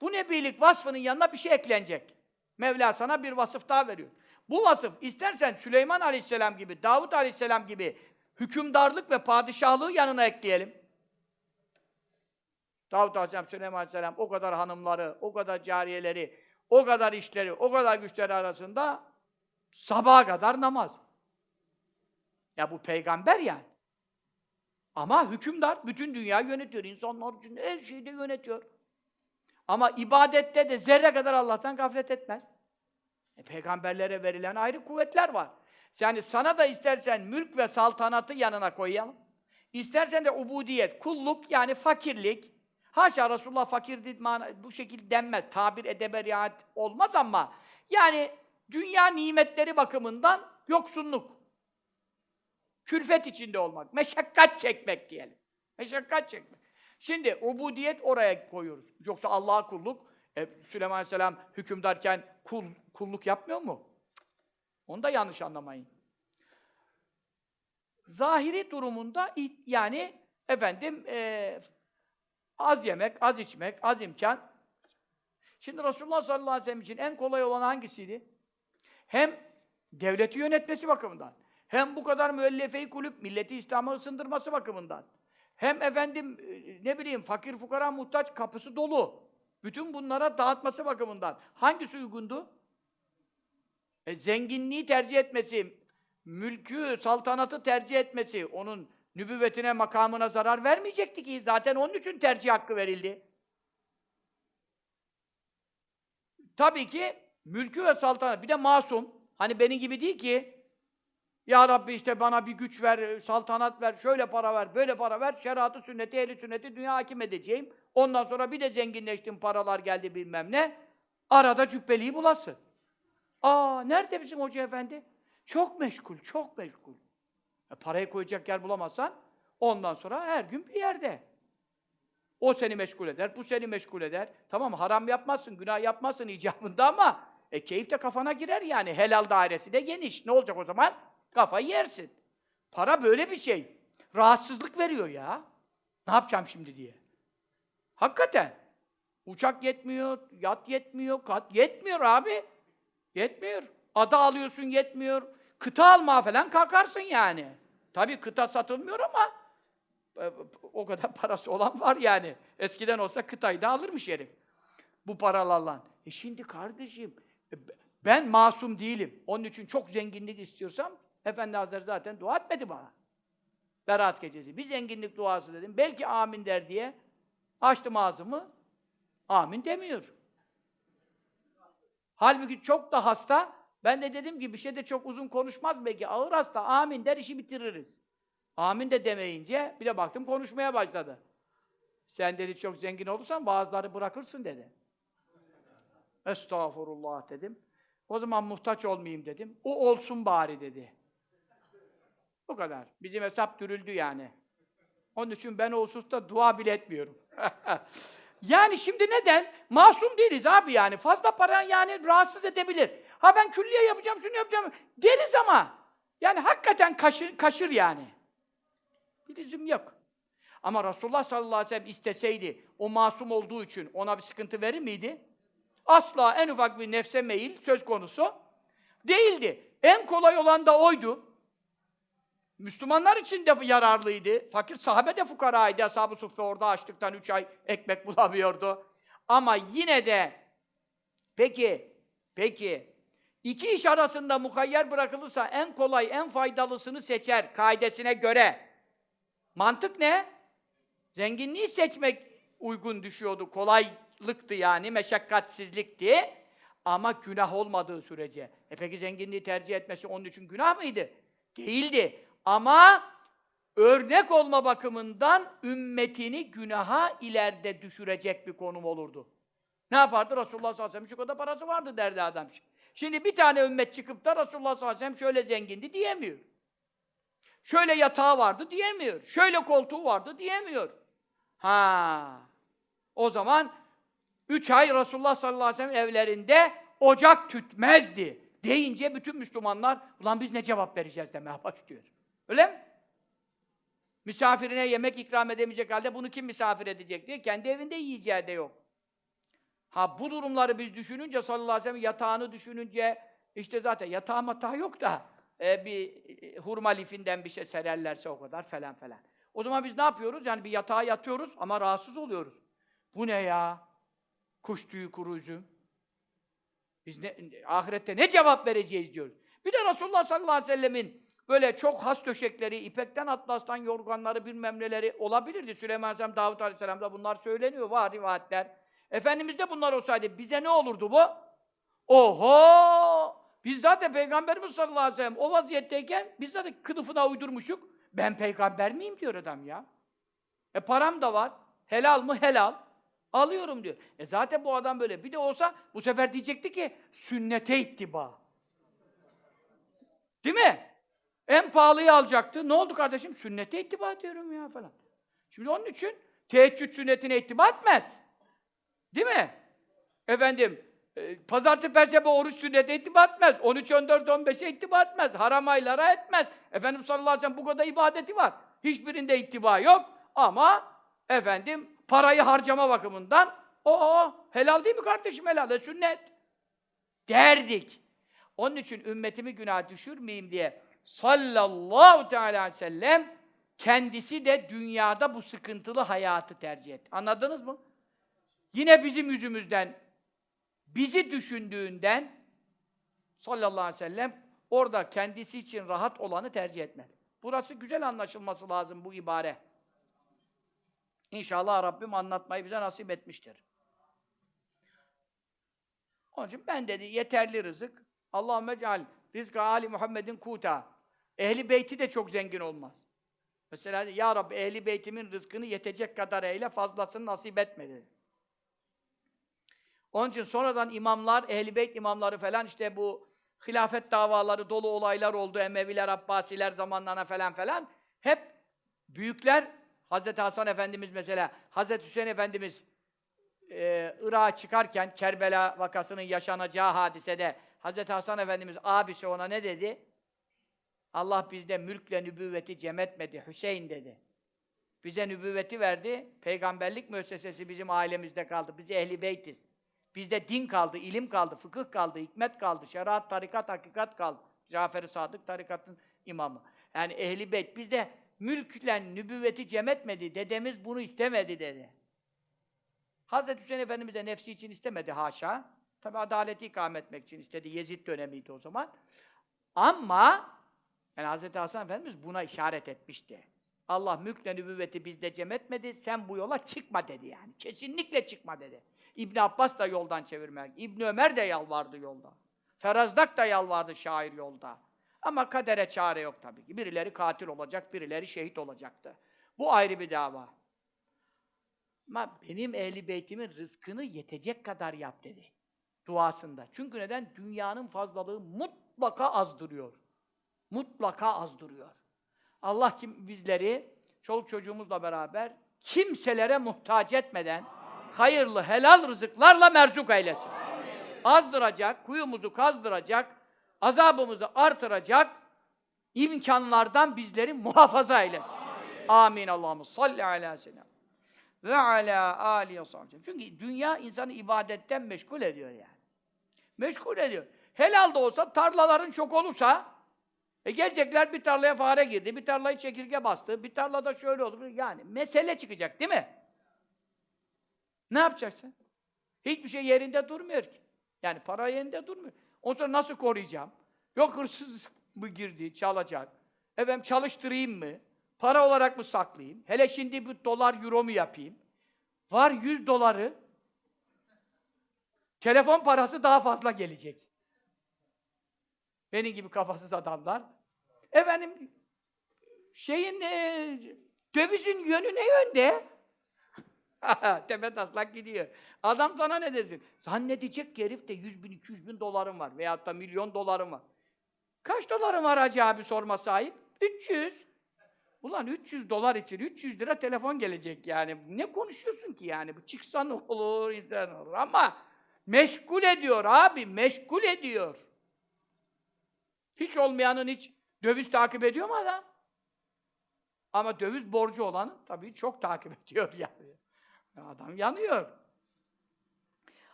Bu nebilik vasfının yanına bir şey eklenecek. Mevla sana bir vasıf daha veriyor. Bu vasıf istersen Süleyman Aleyhisselam gibi, Davut Aleyhisselam gibi hükümdarlık ve padişahlığı yanına ekleyelim. Davut Aleyhisselam, Süleyman Aleyhisselam o kadar hanımları, o kadar cariyeleri, o kadar işleri, o kadar güçleri arasında sabaha kadar namaz. Ya bu peygamber yani. Ama hükümdar, bütün dünya yönetiyor. İnsanlar için her şeyi de yönetiyor. Ama ibadette de zerre kadar Allah'tan gaflet etmez. E, peygamberlere verilen ayrı kuvvetler var. Yani sana da istersen mülk ve saltanatı yanına koyalım. İstersen de ubudiyet, kulluk yani fakirlik. Haşa Resulullah mana- bu şekilde denmez. Tabir edebe riayet olmaz ama yani dünya nimetleri bakımından yoksunluk. Külfet içinde olmak, meşakkat çekmek diyelim. Meşakkat çekmek. Şimdi ubudiyet oraya koyuyoruz. Yoksa Allah'a kulluk, e, Süleyman Aleyhisselam hükümdarken kul, kulluk yapmıyor mu? Onu da yanlış anlamayın. Zahiri durumunda yani efendim e, az yemek, az içmek, az imkan. Şimdi Resulullah sallallahu aleyhi ve sellem için en kolay olan hangisiydi? Hem devleti yönetmesi bakımından, hem bu kadar müellefe-i kulüp, milleti İslam'a ısındırması bakımından, hem efendim e, ne bileyim fakir fukara muhtaç kapısı dolu. Bütün bunlara dağıtması bakımından hangisi uygundu? E, zenginliği tercih etmesi, mülkü, saltanatı tercih etmesi, onun nübüvvetine, makamına zarar vermeyecekti ki. Zaten onun için tercih hakkı verildi. Tabii ki mülkü ve saltanat, bir de masum. Hani benim gibi değil ki, ya Rabbi işte bana bir güç ver, saltanat ver, şöyle para ver, böyle para ver, şeriatı, sünneti, ehli sünneti dünya hakim edeceğim. Ondan sonra bir de zenginleştim, paralar geldi bilmem ne. Arada cübbeliği bulasın. Aa, nerede bizim hoca efendi? Çok meşgul, çok meşgul. E, parayı koyacak yer bulamazsan, Ondan sonra her gün bir yerde. O seni meşgul eder, bu seni meşgul eder. Tamam haram yapmazsın, günah yapmazsın icabında ama e, keyif de kafana girer yani. Helal dairesi de geniş. Ne olacak o zaman? Kafayı yersin. Para böyle bir şey. Rahatsızlık veriyor ya. Ne yapacağım şimdi diye. Hakikaten. Uçak yetmiyor, yat yetmiyor, kat yetmiyor abi. Yetmiyor. Ada alıyorsun yetmiyor. Kıta almaya falan kalkarsın yani. Tabii kıta satılmıyor ama e, o kadar *laughs* parası olan var yani. Eskiden olsa kıtayı da alırmış herif. Bu paralarla. E şimdi kardeşim, e, ben masum değilim. Onun için çok zenginlik istiyorsam, Efendi Hazretleri zaten dua etmedi bana. Berat gecesi. Bir zenginlik duası dedim. Belki amin der diye açtım ağzımı. Amin demiyor. Halbuki çok da hasta. Ben de dedim ki bir şey de çok uzun konuşmaz belki. Ağır hasta. Amin der işi bitiririz. Amin de demeyince bir de baktım konuşmaya başladı. Sen dedi çok zengin olursan bazıları bırakırsın dedi. Estağfurullah dedim. O zaman muhtaç olmayayım dedim. O olsun bari dedi. Bu kadar. Bizim hesap dürüldü yani. Onun için ben o hususta dua bile etmiyorum. *laughs* yani şimdi neden? Masum değiliz abi yani. Fazla para yani rahatsız edebilir. Ha ben külliye yapacağım, şunu yapacağım deriz ama yani hakikaten kaşır, kaşır yani. Bir lüzum yok. Ama Resulullah sallallahu aleyhi ve sellem isteseydi, o masum olduğu için ona bir sıkıntı verir miydi? Asla en ufak bir nefse meyil söz konusu değildi. En kolay olan da oydu. Müslümanlar için de yararlıydı. Fakir sahabe de fukaraydı. Ashab-ı Suffe orada açlıktan üç ay ekmek *laughs* bulamıyordu. Ama yine de peki, peki iki iş arasında mukayyer bırakılırsa en kolay, en faydalısını seçer kaidesine göre. Mantık ne? Zenginliği seçmek uygun düşüyordu. Kolaylıktı yani, meşakkatsizlikti. Ama günah olmadığı sürece. E peki zenginliği tercih etmesi onun için günah mıydı? Değildi. Ama örnek olma bakımından ümmetini günaha ileride düşürecek bir konum olurdu. Ne yapardı? Resulullah sallallahu aleyhi ve sellem şu parası vardı derdi adam. Şimdi bir tane ümmet çıkıp da Resulullah sallallahu aleyhi ve sellem şöyle zengindi diyemiyor. Şöyle yatağı vardı diyemiyor. Şöyle koltuğu vardı diyemiyor. Ha. O zaman üç ay Resulullah sallallahu aleyhi ve sellem evlerinde ocak tütmezdi. Deyince bütün Müslümanlar, ulan biz ne cevap vereceğiz demeye başlıyor. Öyle mi? Misafirine yemek ikram edemeyecek halde bunu kim misafir edecek diye kendi evinde yiyeceği de yok. Ha bu durumları biz düşününce sallallahu aleyhi ve sellem yatağını düşününce işte zaten yatağı matağı yok da e, bir e, hurma lifinden bir şey sererlerse o kadar falan falan. O zaman biz ne yapıyoruz? Yani bir yatağa yatıyoruz ama rahatsız oluyoruz. Bu ne ya? Kuş tüyü kuru üzüm. Biz ne, ahirette ne cevap vereceğiz diyoruz. Bir de Resulullah sallallahu aleyhi ve sellemin böyle çok has döşekleri, ipekten atlastan yorganları bilmem neleri olabilirdi. Süleyman Aleyhisselam, Davut Aleyhisselam'da bunlar söyleniyor, var rivayetler. Efendimiz de bunlar olsaydı bize ne olurdu bu? Oho! Biz zaten Peygamberimiz sallallahu aleyhi ve sellem o vaziyetteyken biz zaten kılıfına uydurmuşuk. Ben peygamber miyim diyor adam ya. E param da var. Helal mı? Helal. Alıyorum diyor. E zaten bu adam böyle. Bir de olsa bu sefer diyecekti ki sünnete ittiba. Değil mi? En pahalıyı alacaktı. Ne oldu kardeşim? Sünnete ittiba diyorum ya falan. Şimdi onun için teheccüd sünnetine ittiba etmez. Değil mi? Efendim, e, pazartesi, perşembe oruç sünnete ittiba etmez. 13, 14, 15'e ittiba etmez. Haram aylara etmez. Efendim sallallahu aleyhi ve sellem bu kadar ibadeti var. Hiçbirinde ittiba yok. Ama efendim parayı harcama bakımından o helal değil mi kardeşim helal, sünnet derdik. Onun için ümmetimi günah düşürmeyeyim diye sallallahu teala aleyhi ve sellem kendisi de dünyada bu sıkıntılı hayatı tercih etti. Anladınız mı? Yine bizim yüzümüzden bizi düşündüğünden sallallahu aleyhi ve sellem orada kendisi için rahat olanı tercih etmedi. Burası güzel anlaşılması lazım bu ibare. İnşallah Rabbim anlatmayı bize nasip etmiştir. Onun için ben dedi yeterli rızık. Allahümme ceal rizka Ali Muhammed'in kuta. Ehli beyti de çok zengin olmaz. Mesela ya Rabbi ehli beytimin rızkını yetecek kadar eyle fazlasını nasip etme dedi. Onun için sonradan imamlar, ehli beyt imamları falan işte bu hilafet davaları dolu olaylar oldu. Emeviler, Abbasiler zamanlarına falan falan. Hep Büyükler, Hazreti Hasan Efendimiz mesela, Hazreti Hüseyin Efendimiz e, Irak'a çıkarken Kerbela vakasının yaşanacağı hadisede Hazreti Hasan Efendimiz abisi ona ne dedi? Allah bizde mülkle nübüvveti cem etmedi. Hüseyin dedi. Bize nübüvveti verdi. Peygamberlik müessesesi bizim ailemizde kaldı. Biz ehli beytiz. Bizde din kaldı, ilim kaldı, fıkıh kaldı, hikmet kaldı, şeriat, tarikat, hakikat kaldı. Cafer-i Sadık tarikatın imamı. Yani ehli beyt. Bizde mülkle nübüvveti cem etmedi. Dedemiz bunu istemedi dedi. Hazreti Hüseyin Efendimiz de nefsi için istemedi haşa. Tabi adaleti ikamet etmek için istedi. Yezid dönemiydi o zaman. Ama yani Hazreti Hasan Efendimiz buna işaret etmişti. Allah mülkle nübüvveti bizde cem etmedi, sen bu yola çıkma dedi yani. Kesinlikle çıkma dedi. İbn Abbas da yoldan çevirmek, İbn Ömer de yalvardı yolda. Ferazdak da yalvardı şair yolda. Ama kadere çare yok tabii ki. Birileri katil olacak, birileri şehit olacaktı. Bu ayrı bir dava. Ama benim ehli beytimin rızkını yetecek kadar yap dedi. Duasında. Çünkü neden? Dünyanın fazlalığı mutlaka azdırıyor. Mutlaka azdırıyor. Allah kim bizleri çoluk çocuğumuzla beraber kimselere muhtaç etmeden hayırlı, helal rızıklarla merzuk eylesin. Azdıracak, kuyumuzu kazdıracak, azabımızı artıracak imkanlardan bizleri muhafaza eylesin. Amin. Allah'ım salli ala selam. Ve ala alihi ve Çünkü dünya insanı ibadetten meşgul ediyor yani. Meşgul ediyor. Helal da olsa, tarlaların çok olursa, e gelecekler bir tarlaya fare girdi, bir tarlayı çekirge bastı, bir tarlada şöyle oldu. Yani mesele çıkacak değil mi? Ne yapacaksın? Hiçbir şey yerinde durmuyor ki. Yani para yerinde durmuyor. O sonra nasıl koruyacağım? Yok hırsız mı girdi, çalacak? Efendim çalıştırayım mı? Para olarak mı saklayayım? Hele şimdi bir dolar, euro mu yapayım? Var 100 doları. Telefon parası daha fazla gelecek. Benim gibi kafasız adamlar. Efendim, şeyin, e, dövizin yönü ne yönde? *laughs* Tepe taslak gidiyor. Adam sana ne desin? Zannedecek ki herif de 100 bin, 200 bin dolarım var veyahut da milyon dolarım var. Kaç dolarım var Hacı abi sorma sahip? 300. Ulan 300 dolar için 300 lira telefon gelecek yani. Ne konuşuyorsun ki yani? Bu çıksa ne olur, insan olur. Ama meşgul ediyor abi, meşgul ediyor. Hiç olmayanın hiç döviz takip ediyor mu adam? Ama döviz borcu olan tabii çok takip *laughs* ediyor yani. Adam yanıyor.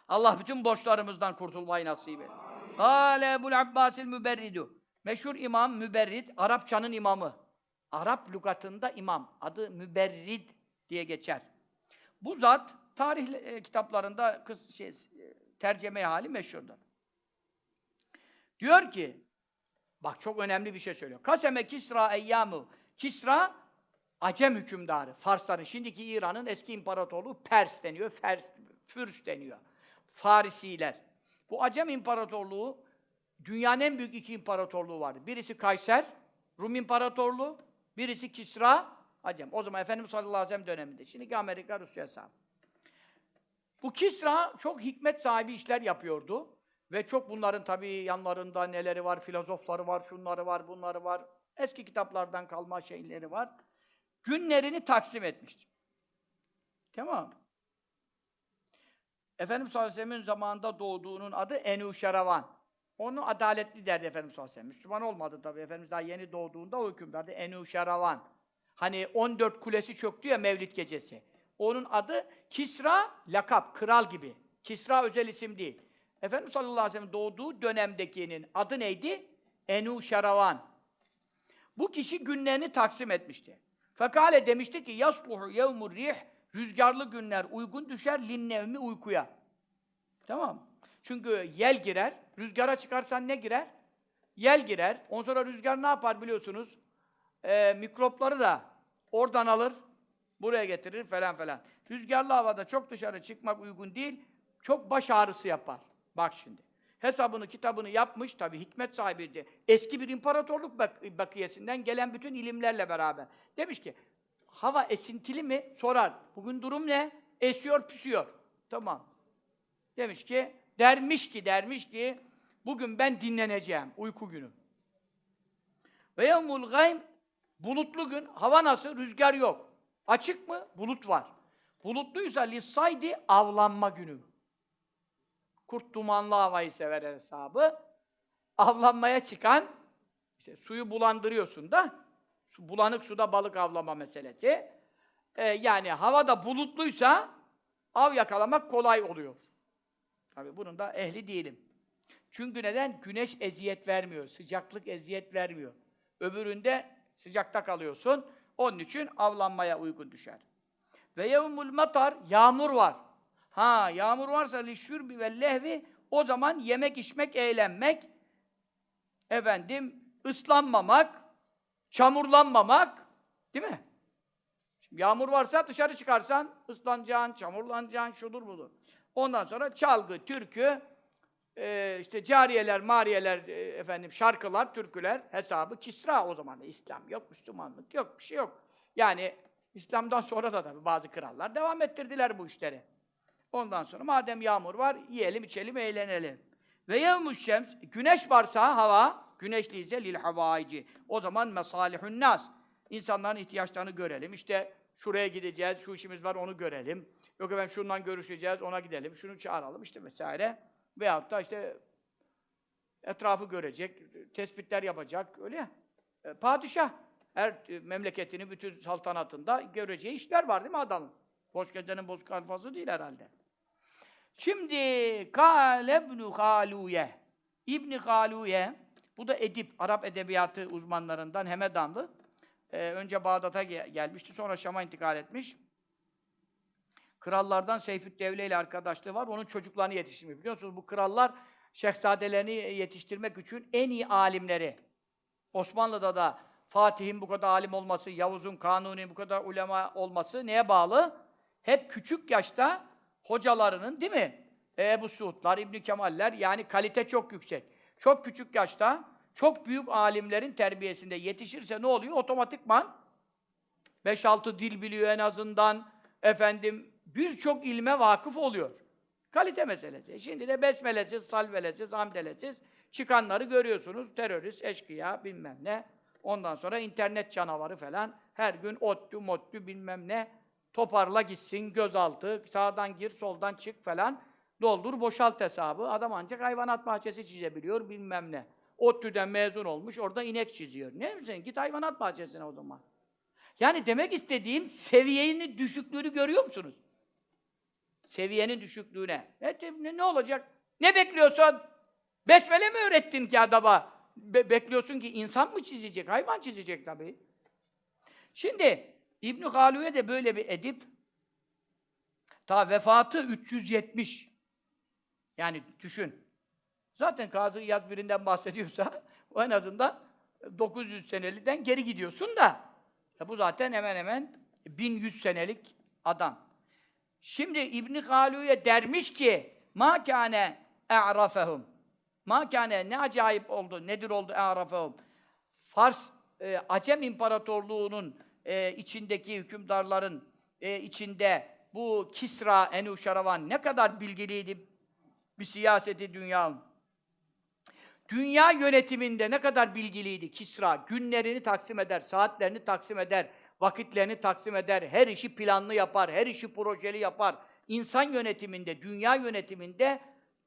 Allah bütün borçlarımızdan kurtulmayı nasip et. Kâle Ebul Abbasil Müberridu. Meşhur imam Müberrid, Arapçanın imamı. Arap lügatında imam. Adı Müberrid diye geçer. Bu zat tarih e, kitaplarında kız şey, tercüme hali meşhurdur. Diyor ki, bak çok önemli bir şey söylüyor. Kaseme Kisra eyyamu. Kisra Acem hükümdarı, Farsların, şimdiki İran'ın eski imparatorluğu Pers deniyor, Fers, Fürs deniyor. Farisiler. Bu Acem İmparatorluğu, dünyanın en büyük iki imparatorluğu vardı. Birisi Kayser, Rum İmparatorluğu, birisi Kisra, Acem. O zaman Efendimiz sallallahu aleyhi ve sellem döneminde. Şimdiki Amerika, Rusya hesabı. Bu Kisra çok hikmet sahibi işler yapıyordu. Ve çok bunların tabii yanlarında neleri var, filozofları var, şunları var, bunları var. Eski kitaplardan kalma şeyleri var günlerini taksim etmiştir. Tamam Efendimiz sallallahu aleyhi ve sellem'in zamanında doğduğunun adı Enuşeravan. Onu adaletli derdi Efendimiz sallallahu aleyhi ve sellem. Müslüman olmadı tabii. Efendimiz daha yeni doğduğunda o hükümdardı. Enuşeravan. Hani 14 kulesi çöktü ya Mevlid gecesi. Onun adı Kisra, lakap, kral gibi. Kisra özel isim değil. Efendimiz sallallahu aleyhi ve sellem doğduğu dönemdekinin adı neydi? Enuşeravan. Bu kişi günlerini taksim etmişti. Fekale demişti ki yasluhu yevmur rih rüzgarlı günler uygun düşer linnevmi uykuya. Tamam Çünkü yel girer. Rüzgara çıkarsan ne girer? Yel girer. Ondan sonra rüzgar ne yapar biliyorsunuz? Ee, mikropları da oradan alır, buraya getirir falan falan. Rüzgarlı havada çok dışarı çıkmak uygun değil, çok baş ağrısı yapar. Bak şimdi. Hesabını, kitabını yapmış, tabi hikmet sahibiydi. Eski bir imparatorluk bak bakiyesinden gelen bütün ilimlerle beraber. Demiş ki, hava esintili mi? Sorar. Bugün durum ne? Esiyor, püsüyor. Tamam. Demiş ki, dermiş ki, dermiş ki, bugün ben dinleneceğim, uyku günü. Ve yevmul gaym Bulutlu gün, hava nasıl? Rüzgar yok. Açık mı? Bulut var. Bulutluysa lissaydi avlanma günü. Kurt dumanlı havayı sever hesabı. Avlanmaya çıkan, işte suyu bulandırıyorsun da, su, bulanık suda balık avlama meselesi. Ee, yani havada bulutluysa av yakalamak kolay oluyor. Tabii bunun da ehli değilim. Çünkü neden? Güneş eziyet vermiyor, sıcaklık eziyet vermiyor. Öbüründe sıcakta kalıyorsun. Onun için avlanmaya uygun düşer. Ve yevmul matar, yağmur var. Ha, yağmur varsa li şürbi ve lehvi, o zaman yemek, içmek, eğlenmek, efendim, ıslanmamak, çamurlanmamak, değil mi? Şimdi yağmur varsa dışarı çıkarsan ıslanacaksın, çamurlanacaksın, şudur budur. Ondan sonra çalgı, türkü, e, işte cariyeler, mariyeler, e, efendim şarkılar, türküler hesabı Kisra o zaman. İslam yok, Müslümanlık yok, bir şey yok. Yani İslam'dan sonra da tabii bazı krallar devam ettirdiler bu işleri. Ondan sonra madem yağmur var, yiyelim, içelim, eğlenelim. Ve yevmuş şems, güneş varsa hava, güneşliyse lil havaici. O zaman mesalihun nas. İnsanların ihtiyaçlarını görelim. İşte şuraya gideceğiz, şu işimiz var onu görelim. Yok efendim şundan görüşeceğiz, ona gidelim, şunu çağıralım işte vesaire. Veyahut da işte etrafı görecek, tespitler yapacak, öyle ya. E, padişah, her e, memleketinin bütün saltanatında göreceği işler var değil mi adamın? Boş gezenin bozuk alfası değil herhalde. Şimdi Kâle ibn Halûye İbn Halûye bu da edip, Arap edebiyatı uzmanlarından Hemedanlı. Ee, önce Bağdat'a ge- gelmişti, sonra Şam'a intikal etmiş. Krallardan Seyfüddevle ile arkadaşlığı var, onun çocuklarını yetiştirmiş. Biliyorsunuz bu krallar şehzadelerini yetiştirmek için en iyi alimleri. Osmanlı'da da Fatih'in bu kadar alim olması, Yavuz'un, Kanuni'nin bu kadar ulema olması neye bağlı? Hep küçük yaşta hocalarının değil mi? E, Ebu Suudlar, İbn Kemaller yani kalite çok yüksek. Çok küçük yaşta çok büyük alimlerin terbiyesinde yetişirse ne oluyor? Otomatikman 5-6 dil biliyor en azından. Efendim birçok ilme vakıf oluyor. Kalite meselesi. Şimdi de besmelesiz, salvelesiz, hamdelesiz çıkanları görüyorsunuz. Terörist, eşkıya, bilmem ne. Ondan sonra internet canavarı falan. Her gün ottu, mottu bilmem ne. Toparla gitsin, gözaltı, sağdan gir, soldan çık falan. Doldur, boşalt hesabı. Adam ancak hayvanat bahçesi çizebiliyor, bilmem ne. ODTÜ'den mezun olmuş, orada inek çiziyor. Ne misin? Git hayvanat bahçesine o zaman. Yani demek istediğim seviyenin düşüklüğünü görüyor musunuz? Seviyenin düşüklüğüne. E, ne, ne olacak? Ne bekliyorsun? Besmele mi öğrettin ki adama? Be- bekliyorsun ki insan mı çizecek? Hayvan çizecek tabii. Şimdi İbn Halü'ye de böyle bir edip ta vefatı 370. Yani düşün. Zaten Kazı İyaz birinden bahsediyorsa o en azından 900 seneliden geri gidiyorsun da ya bu zaten hemen hemen 1100 senelik adam. Şimdi İbn Halü'ye dermiş ki ma kâne e'rafehum ma kâne ne acayip oldu, nedir oldu e'rafehum Fars, e, Acem İmparatorluğu'nun e, içindeki hükümdarların e, içinde bu Kisra, Enuşaravan ne kadar bilgiliydi bir siyaseti dünyanın. Dünya yönetiminde ne kadar bilgiliydi Kisra. Günlerini taksim eder, saatlerini taksim eder, vakitlerini taksim eder, her işi planlı yapar, her işi projeli yapar. İnsan yönetiminde, dünya yönetiminde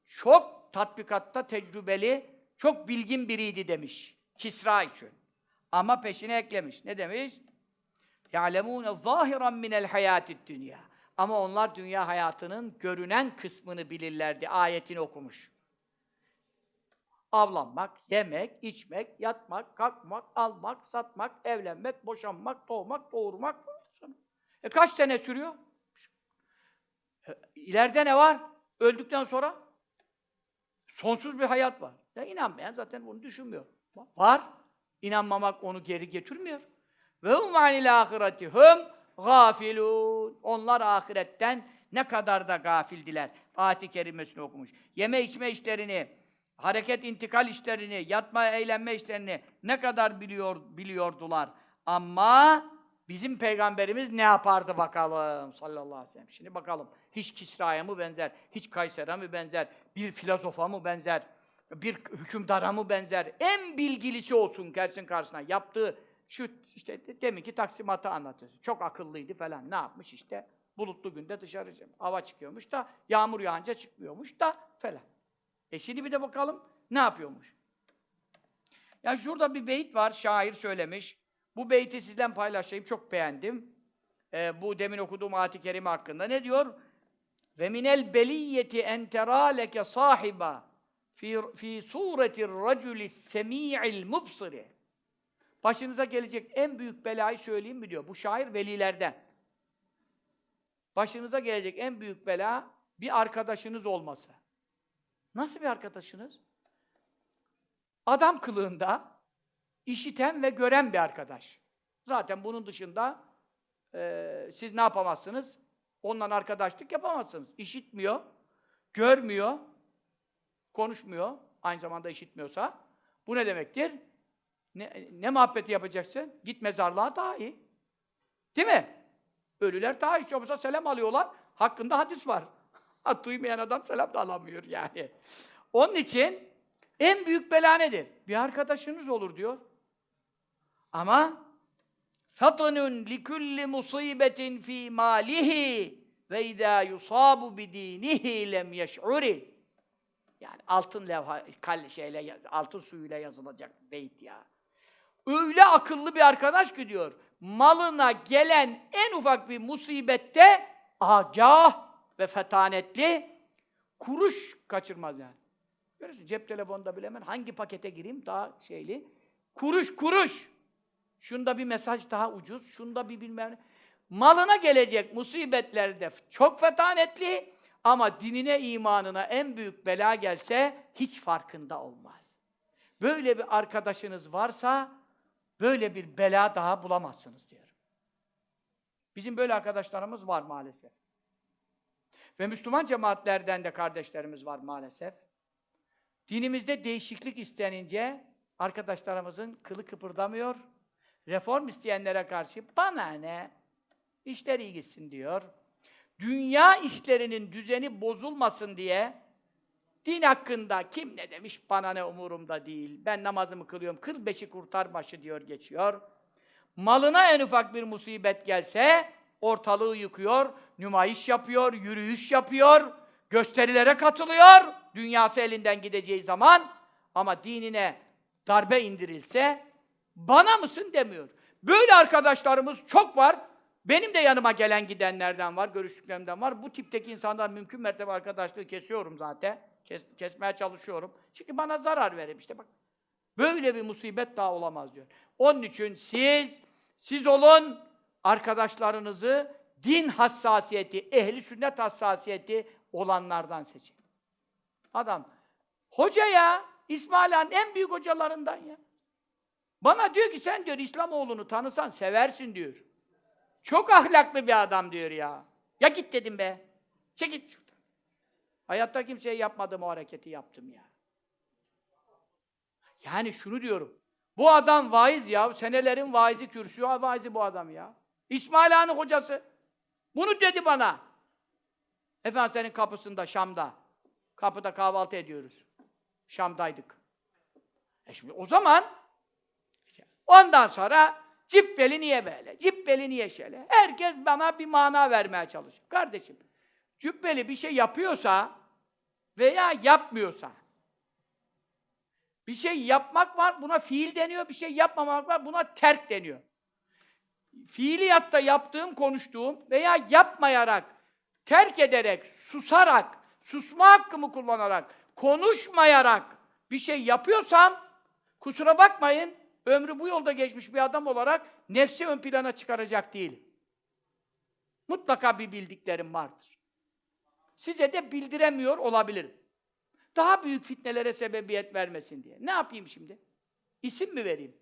çok tatbikatta tecrübeli, çok bilgin biriydi demiş Kisra için. Ama peşine eklemiş. Ne demiş? يَعْلَمُونَ ظَاهِرًا مِنَ الْحَيَاتِ dünya. Ama onlar dünya hayatının görünen kısmını bilirlerdi. Ayetini okumuş. Avlanmak, yemek, içmek, yatmak, kalkmak, almak, satmak, evlenmek, boşanmak, doğmak, doğurmak. E kaç sene sürüyor? E, ileride ne var? Öldükten sonra sonsuz bir hayat var. Ya inanmayan zaten bunu düşünmüyor. Var. İnanmamak onu geri getirmiyor. Ve hum anil ahireti hum gafilun. Onlar ahiretten ne kadar da gafildiler. Ayet-i kerimesini okumuş. Yeme içme işlerini, hareket intikal işlerini, yatma eğlenme işlerini ne kadar biliyor biliyordular. Ama bizim peygamberimiz ne yapardı bakalım sallallahu aleyhi ve sellem. Şimdi bakalım. Hiç Kisra'ya mı benzer? Hiç Kayser'e mi benzer? Bir filozofa mı benzer? Bir hükümdara mı benzer? En bilgilisi olsun gelsin karşısına. Yaptığı Şu işte de- deminki taksimatı anlatıyor. Çok akıllıydı falan. Ne yapmış işte? Bulutlu günde dışarı hava çıkıyormuş da yağmur yağınca çıkmıyormuş da falan. E şimdi bir de bakalım ne yapıyormuş. Yani şurada bir beyit var, şair söylemiş. Bu beyti sizden paylaşayım, çok beğendim. Ee, bu demin okuduğum ayet-i kerime hakkında. Ne diyor? Ve minel beliyeti en terâ leke sahiba fi, fi sureti raculi semi'il mubsiri. Başınıza gelecek en büyük belayı söyleyeyim mi diyor. Bu şair velilerden. Başınıza gelecek en büyük bela bir arkadaşınız olması. Nasıl bir arkadaşınız? Adam kılığında işiten ve gören bir arkadaş. Zaten bunun dışında eee, siz ne yapamazsınız? Onunla arkadaşlık yapamazsınız. İşitmiyor, görmüyor, konuşmuyor, aynı zamanda işitmiyorsa. Bu ne demektir? Ne, ne muhabbeti yapacaksın? Git mezarlığa daha iyi. Değil mi? Ölüler daha hiç olmazsa selam alıyorlar. Hakkında hadis var. Ha, *laughs* Duymayan adam selam da alamıyor yani. Onun için en büyük bela nedir? Bir arkadaşınız olur diyor. Ama fatunun likulli musibetin fi malihi ve izâ yusabu bidînihi lem yeş'uri. Yani altın levha, kal şeyle, altın suyuyla yazılacak beyt ya. Öyle akıllı bir arkadaş ki diyor, malına gelen en ufak bir musibette agah ve fetanetli kuruş kaçırmaz yani. Görüyorsun cep telefonunda bile hemen hangi pakete gireyim daha şeyli. Kuruş kuruş. Şunda bir mesaj daha ucuz, şunda bir bilmem. Malına gelecek musibetlerde çok fetanetli ama dinine, imanına en büyük bela gelse hiç farkında olmaz. Böyle bir arkadaşınız varsa böyle bir bela daha bulamazsınız diyor. Bizim böyle arkadaşlarımız var maalesef. Ve Müslüman cemaatlerden de kardeşlerimiz var maalesef. Dinimizde değişiklik istenince arkadaşlarımızın kılı kıpırdamıyor. Reform isteyenlere karşı bana ne? İşler iyi gitsin diyor. Dünya işlerinin düzeni bozulmasın diye din hakkında kim ne demiş bana ne umurumda değil. Ben namazımı kılıyorum. Kıl beşi kurtar başı diyor geçiyor. Malına en ufak bir musibet gelse ortalığı yıkıyor, nümayiş yapıyor, yürüyüş yapıyor, gösterilere katılıyor. Dünyası elinden gideceği zaman ama dinine darbe indirilse bana mısın demiyor. Böyle arkadaşlarımız çok var. Benim de yanıma gelen gidenlerden var, görüştüklerimden var. Bu tipteki insanlar mümkün mertebe arkadaşlığı kesiyorum zaten. Kes- kesmeye çalışıyorum. Çünkü bana zarar verir işte bak. Böyle bir musibet daha olamaz diyor. Onun için siz, siz olun arkadaşlarınızı din hassasiyeti, ehli sünnet hassasiyeti olanlardan seçin. Adam, hoca ya, İsmail Han'ın en büyük hocalarından ya. Bana diyor ki sen diyor İslamoğlu'nu tanısan seversin diyor. Çok ahlaklı bir adam diyor ya. Ya git dedim be. Çek git. Hayatta kimseye yapmadığım o hareketi yaptım ya. Yani şunu diyorum. Bu adam vaiz ya. Senelerin vaizi, kürsü vaizi bu adam ya. İsmail Han'ın hocası. Bunu dedi bana. Efendim senin kapısında, Şam'da. Kapıda kahvaltı ediyoruz. Şam'daydık. E şimdi o zaman ondan sonra cübbeli niye böyle? Cübbeli niye şöyle? Herkes bana bir mana vermeye çalışıyor. Kardeşim, cübbeli bir şey yapıyorsa veya yapmıyorsa bir şey yapmak var, buna fiil deniyor. Bir şey yapmamak var, buna terk deniyor. Fiiliyatta yaptığım, konuştuğum veya yapmayarak, terk ederek, susarak, susma hakkımı kullanarak, konuşmayarak bir şey yapıyorsam, kusura bakmayın, ömrü bu yolda geçmiş bir adam olarak nefsi ön plana çıkaracak değil. Mutlaka bir bildiklerim vardır. Size de bildiremiyor olabilirim. Daha büyük fitnelere sebebiyet vermesin diye. Ne yapayım şimdi? İsim mi vereyim?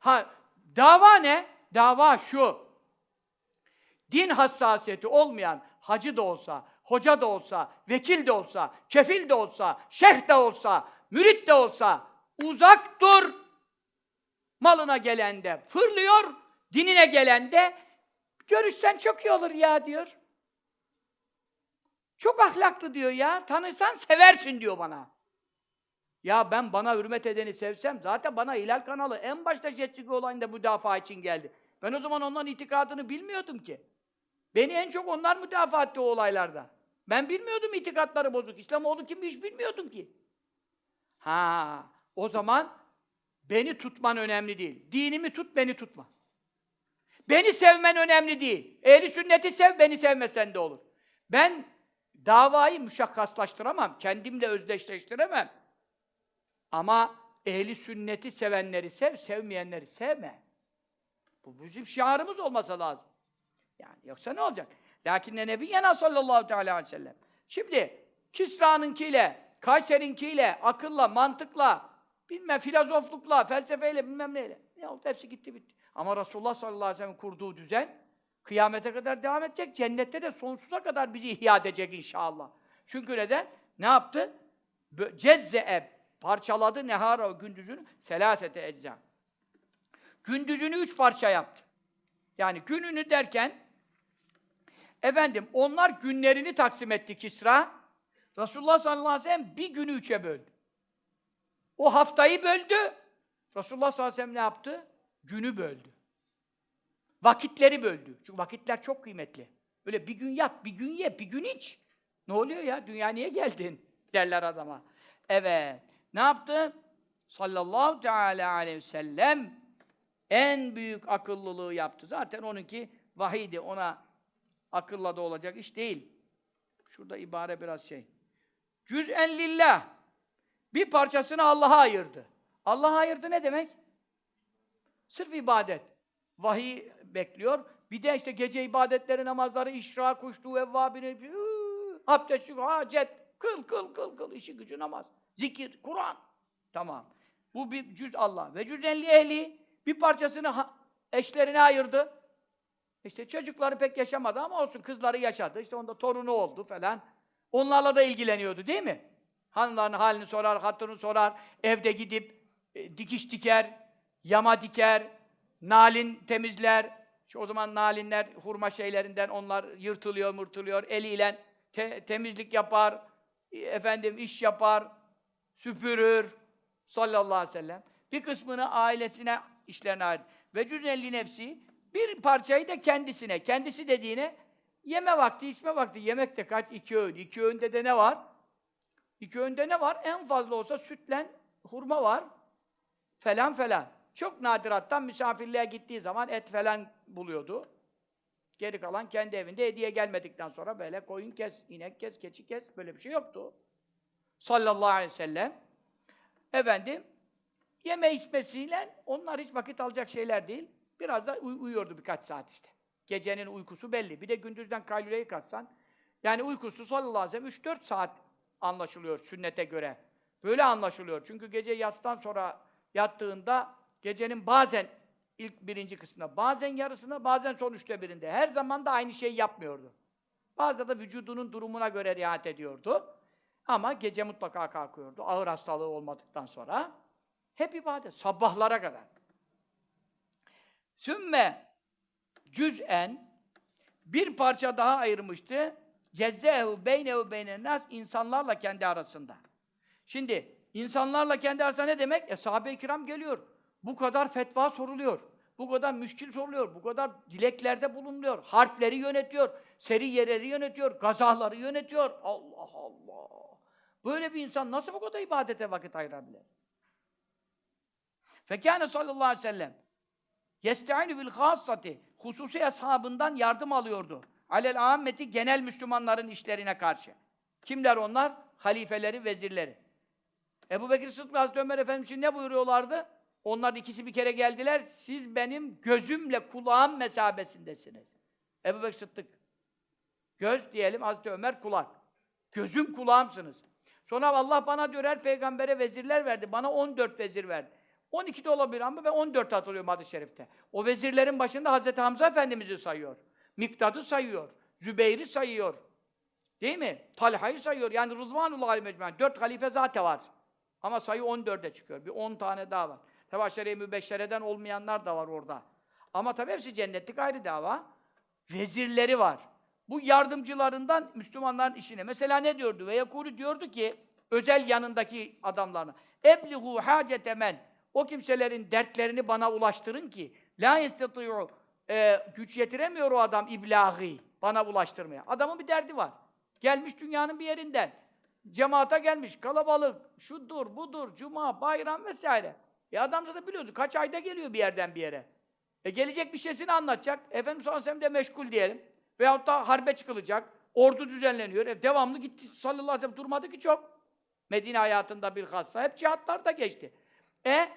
Ha, dava ne? Dava şu. Din hassasiyeti olmayan hacı da olsa, hoca da olsa, vekil de olsa, kefil de olsa, şeyh de olsa, mürit de olsa uzak dur. Malına gelende fırlıyor, dinine gelende görüşsen çok iyi olur ya diyor. Çok ahlaklı diyor ya. Tanırsan seversin diyor bana. Ya ben bana hürmet edeni sevsem zaten bana Hilal kanalı en başta Jetçik olayında müdafaa için geldi. Ben o zaman onların itikadını bilmiyordum ki. Beni en çok onlar müdafaa etti o olaylarda. Ben bilmiyordum itikatları bozuk. İslamoğlu kim hiç bilmiyordum ki. Ha, o zaman beni tutman önemli değil. Dinimi tut, beni tutma. Beni sevmen önemli değil. Ehli sünneti sev, beni sevmesen de olur. Ben davayı müşakkaslaştıramam, kendimle özdeşleştiremem. Ama ehli sünneti sevenleri sev, sevmeyenleri sevme. Bu bizim şiarımız olmasa lazım. Yani yoksa ne olacak? Lakin Nebiyena sallallahu teala aleyhi ve sellem. Şimdi Kisra'nınkiyle, Kayseri'nkiyle, akılla, mantıkla, bilmem filozoflukla, felsefeyle, bilmem neyle. Ne oldu? Hepsi gitti bitti. Ama Resulullah sallallahu aleyhi ve sellem kurduğu düzen kıyamete kadar devam edecek. Cennette de sonsuza kadar bizi ihya edecek inşallah. Çünkü neden? Ne yaptı? Bö- Cezze'e parçaladı nehara gündüzünü selasete ecza. Gündüzünü üç parça yaptı. Yani gününü derken efendim onlar günlerini taksim etti Kisra. Resulullah sallallahu aleyhi ve sellem bir günü üçe böldü. O haftayı böldü. Resulullah sallallahu aleyhi ve sellem ne yaptı? Günü böldü. Vakitleri böldü. Çünkü vakitler çok kıymetli. Öyle bir gün yat, bir gün ye, bir gün iç. Ne oluyor ya? Dünya niye geldin? *laughs* Derler adama. Evet. Ne yaptı? Sallallahu teala aleyhi ve sellem en büyük akıllılığı yaptı. Zaten onunki vahiydi. Ona akılla da olacak iş değil. Şurada ibare biraz şey. Cüz'en lillah. Bir parçasını Allah'a ayırdı. Allah'a ayırdı ne demek? Sırf ibadet. Vahiy bekliyor. Bir de işte gece ibadetleri, namazları, işra, kuştu, evvabini, abdest, şu, hacet, kıl, kıl, kıl, kıl, işi gücü namaz. Zikir, Kur'an. Tamam. Bu bir cüz Allah. Ve cüz'enli ehli bir parçasını eşlerine ayırdı. İşte çocukları pek yaşamadı ama olsun kızları yaşadı. İşte onda torunu oldu falan. Onlarla da ilgileniyordu değil mi? Hanımların halini sorar, hatırını sorar, evde gidip e, dikiş diker, yama diker, nalin temizler. Şu o zaman nalinler hurma şeylerinden onlar yırtılıyor, mırtılıyor. Eliyle te- temizlik yapar, e, efendim iş yapar, süpürür sallallahu aleyhi ve sellem. Bir kısmını ailesine, işlerine ait. Ve cüzelli nefsi bir parçayı da kendisine. Kendisi dediğine yeme vakti, içme vakti. Yemek de kaç? iki öğün. İki öğünde de ne var? İki öğünde ne var? En fazla olsa sütle hurma var. Falan falan. Çok nadirattan misafirliğe gittiği zaman et falan buluyordu. Geri kalan kendi evinde hediye gelmedikten sonra böyle koyun kes, inek kes, keçi kes böyle bir şey yoktu. Sallallahu aleyhi ve sellem. Efendim, yeme içmesiyle onlar hiç vakit alacak şeyler değil. Biraz da uy- uyuyordu birkaç saat işte. Gecenin uykusu belli. Bir de gündüzden kaylüleyi katsan, yani uykusu sallallahu aleyhi ve sellem 3-4 saat anlaşılıyor sünnete göre. Böyle anlaşılıyor. Çünkü gece yatstan sonra yattığında gecenin bazen ilk birinci kısmında, bazen yarısında, bazen son üçte birinde. Her zaman da aynı şeyi yapmıyordu. Bazı da vücudunun durumuna göre riayet ediyordu. Ama gece mutlaka kalkıyordu. Ağır hastalığı olmadıktan sonra. Hep ibadet. Sabahlara kadar. Sümme cüz'en bir parça daha ayırmıştı. Cezzehu beynehu beynen insanlarla kendi arasında. Şimdi insanlarla kendi arasında ne demek? E sahabe-i kiram geliyor. Bu kadar fetva soruluyor. Bu kadar müşkil soruluyor. Bu kadar dileklerde bulunuyor. Harpleri yönetiyor. Seriyeleri yönetiyor. Gazaları yönetiyor. Allah Allah. Böyle bir insan nasıl bu kadar ibadete vakit ayırabilir? Fekâne sallallahu aleyhi ve sellem yesta'inu bil hassati hususi ashabından yardım alıyordu. Alel ammeti genel Müslümanların işlerine karşı. Kimler onlar? Halifeleri, vezirleri. Ebu Bekir Sıddık Hazreti Ömer Efendimiz için ne buyuruyorlardı? Onlar ikisi bir kere geldiler. Siz benim gözümle kulağım mesabesindesiniz. Ebu Bekir Sıddık. Göz diyelim, Hazreti Ömer kulak. Gözüm kulağımsınız. Sonra Allah bana diyor her peygambere vezirler verdi. Bana 14 vezir verdi. 12 de olabilir ama ben 14 hatırlıyorum hadis-i şerifte. O vezirlerin başında Hazreti Hamza Efendimiz'i sayıyor. Miktad'ı sayıyor. Zübeyir'i sayıyor. Değil mi? Talha'yı sayıyor. Yani Rıdvanullah Ali Mecmuan. Dört halife zaten var. Ama sayı 14'e çıkıyor. Bir 10 tane daha var. Tabi aşere-i mübeşşereden olmayanlar da var orada. Ama tabi hepsi cennetlik ayrı dava. Vezirleri var. Bu yardımcılarından Müslümanların işine. Mesela ne diyordu? Ve Yakulu diyordu ki özel yanındaki adamlarına. Eblihu hacete men. O kimselerin dertlerini bana ulaştırın ki la yestati'u e, güç yetiremiyor o adam iblagi bana ulaştırmaya. Adamın bir derdi var. Gelmiş dünyanın bir yerinden. Cemaata gelmiş, kalabalık, şudur, budur, cuma, bayram vesaire. E adam zaten biliyorsun kaç ayda geliyor bir yerden bir yere. E gelecek bir şeysini anlatacak. Efendimiz sallallahu de meşgul diyelim. Veyahut da harbe çıkılacak. Ordu düzenleniyor. E devamlı gitti sallallahu aleyhi ve sellem durmadı ki çok. Medine hayatında bir hassa. Hep cihatlarda geçti. E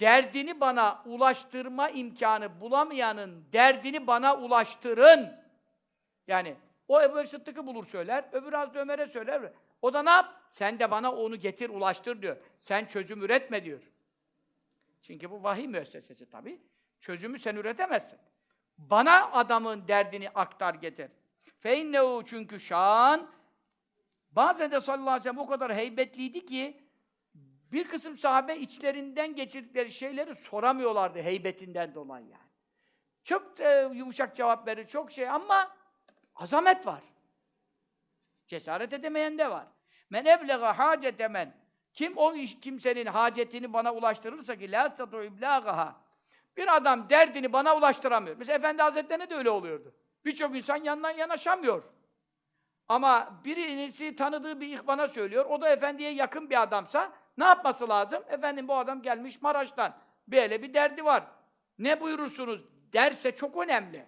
derdini bana ulaştırma imkanı bulamayanın derdini bana ulaştırın. Yani o Ebu Bekir Sıddık'ı bulur söyler, öbür Hazreti Ömer'e söyler. O da ne yap? Sen de bana onu getir, ulaştır diyor. Sen çözüm üretme diyor. Çünkü bu vahiy müessesesi tabii. Çözümü sen üretemezsin. Bana adamın derdini aktar getir. Feinnehu çünkü şan bazen de sallallahu aleyhi ve sellem o kadar heybetliydi ki bir kısım sahabe içlerinden geçirdikleri şeyleri soramıyorlardı heybetinden dolayı yani. Çok e, yumuşak cevap verir, çok şey ama azamet var. Cesaret edemeyen de var. Men eblega hacete men. Kim o iş, kimsenin hacetini bana ulaştırırsa ki la statu iblagaha. Bir adam derdini bana ulaştıramıyor. Mesela Efendi Hazretlerine de öyle oluyordu. Birçok insan yanından yanaşamıyor. Ama birisi tanıdığı bir ihvana söylüyor. O da efendiye yakın bir adamsa ne yapması lazım? Efendim bu adam gelmiş Maraş'tan. Böyle bir derdi var. Ne buyurursunuz derse çok önemli.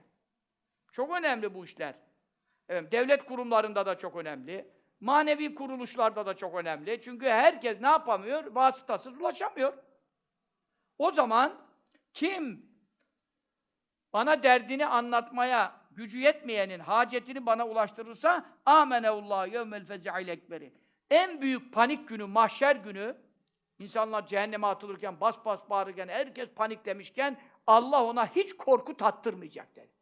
Çok önemli bu işler. Evet, devlet kurumlarında da çok önemli. Manevi kuruluşlarda da çok önemli. Çünkü herkes ne yapamıyor? Vasıtasız ulaşamıyor. O zaman kim bana derdini anlatmaya gücü yetmeyenin hacetini bana ulaştırırsa ameneullah yevmel feza'il ekberi. En büyük panik günü, mahşer günü insanlar cehenneme atılırken, bas bas bağırırken, herkes paniklemişken Allah ona hiç korku tattırmayacak dedi.